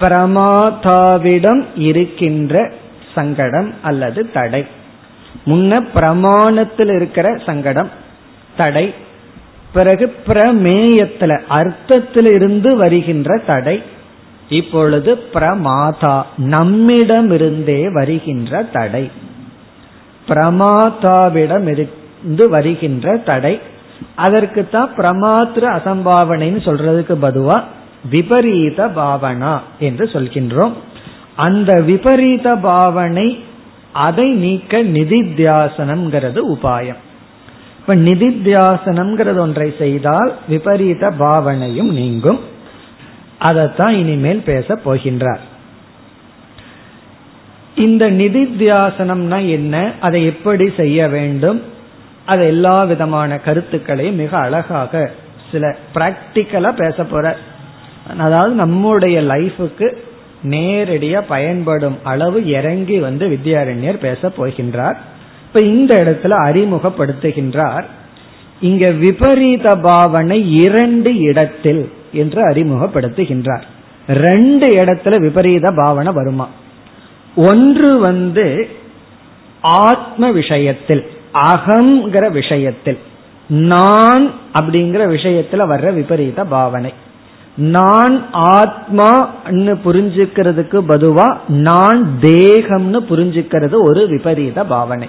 பிரமாதாவிடம் இருக்கின்ற சங்கடம் அல்லது தடை. முன்ன பிரமாணத்தில் இருக்கிற சங்கடம் தடை. பிறகு பிரமேயத்துல அர்த்தத்தில் இருந்து வருகின்ற தடை. இப்பொழுது பிரமாதா நம்மிடமிருந்தே வருகின்ற தடை. பிரமாதாவிடம் இருந்து வருகின்ற தடை. அதற்கு தான் பிரமாத்திர அசம்பாவனைன்னு சொல்றதுக்கு பதுவா விபரீத பாவனா என்று சொல்கின்றோம். அந்த விபரீத பாவனை அதை நீக்க நிதித்தியாசனம்ங்கிறது உபாயம். இப்ப நிதித்தியாசனம்ங்கிறது ஒன்றை செய்தால் விபரீத பாவனையும் நீங்கும். அதைத்தான் இனிமேல் பேச போகின்றார். இந்த நிதித்தியாசனம்னா என்ன? அதை எப்படி செய்ய வேண்டும்? அது எல்லா விதமான கருத்துக்களையும் மிக அழகாக சில பிராக்டிக்கலா பேச போற. அதாவது நம்முடைய லைஃபுக்கு நேரடியா பயன்படும் அளவு இறங்கி வந்து வித்யாரண்யர் பேச போகின்றார். இப்ப இந்த இடத்துல அறிமுகப்படுத்துகின்றார். இங்க விபரீத பாவனை இரண்டு இடத்தில் என்று அறிமுகப்படுத்துகின்றார். ரெண்டு இடத்துல விபரீத பாவனை வருமா? ஒன்று வந்து ஆத்ம விஷயத்தில். அகங்கிற விஷயத்தில். நான் அப்படிங்கிற விஷயத்துல வர்ற விபரீத பாவனை. நான் ஆத்மான்னு புரிஞ்சுக்கிறதுக்கு பதுவா நான் தேகம்னு புரிஞ்சுக்கிறது ஒரு விபரீத பாவனை.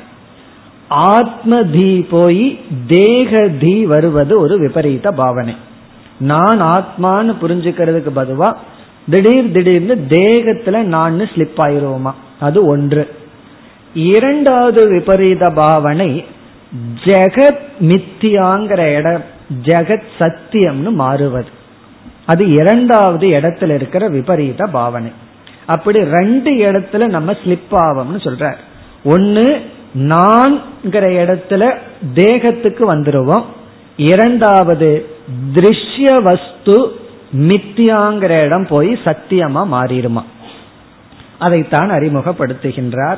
ஆத்ம தீ போய் தேக தீ வருவது ஒரு விபரீத பாவனை. நான் ஆத்மான்னு புரிஞ்சுக்கிறதுக்கு பதுவா திடீர் திடீர்னு தேகத்துல நான் ஸ்லிப் ஆயிருவோமா? அது ஒன்று. இரண்டாவது விபரீத பாவனை ஜெகத் மித்தியாங்கிற இடம் ஜெகத் சத்தியம்னு மாறுவது. அது இரண்டாவது இடத்துல இருக்கிற விபரீத பாவனை. அப்படி ரெண்டு இடத்துல நம்ம ஸ்லிப் ஆவோம்னு சொல்ற ஒன்னு நான்கிற இடத்துல தேகத்துக்கு வந்துருவோம். இரண்டாவது திருஷ்ய வஸ்து மித்தியாங்கிற இடம் போய் சத்தியமா மாறிடுமா. அதைத்தான் அறிமுகப்படுத்துகின்றார்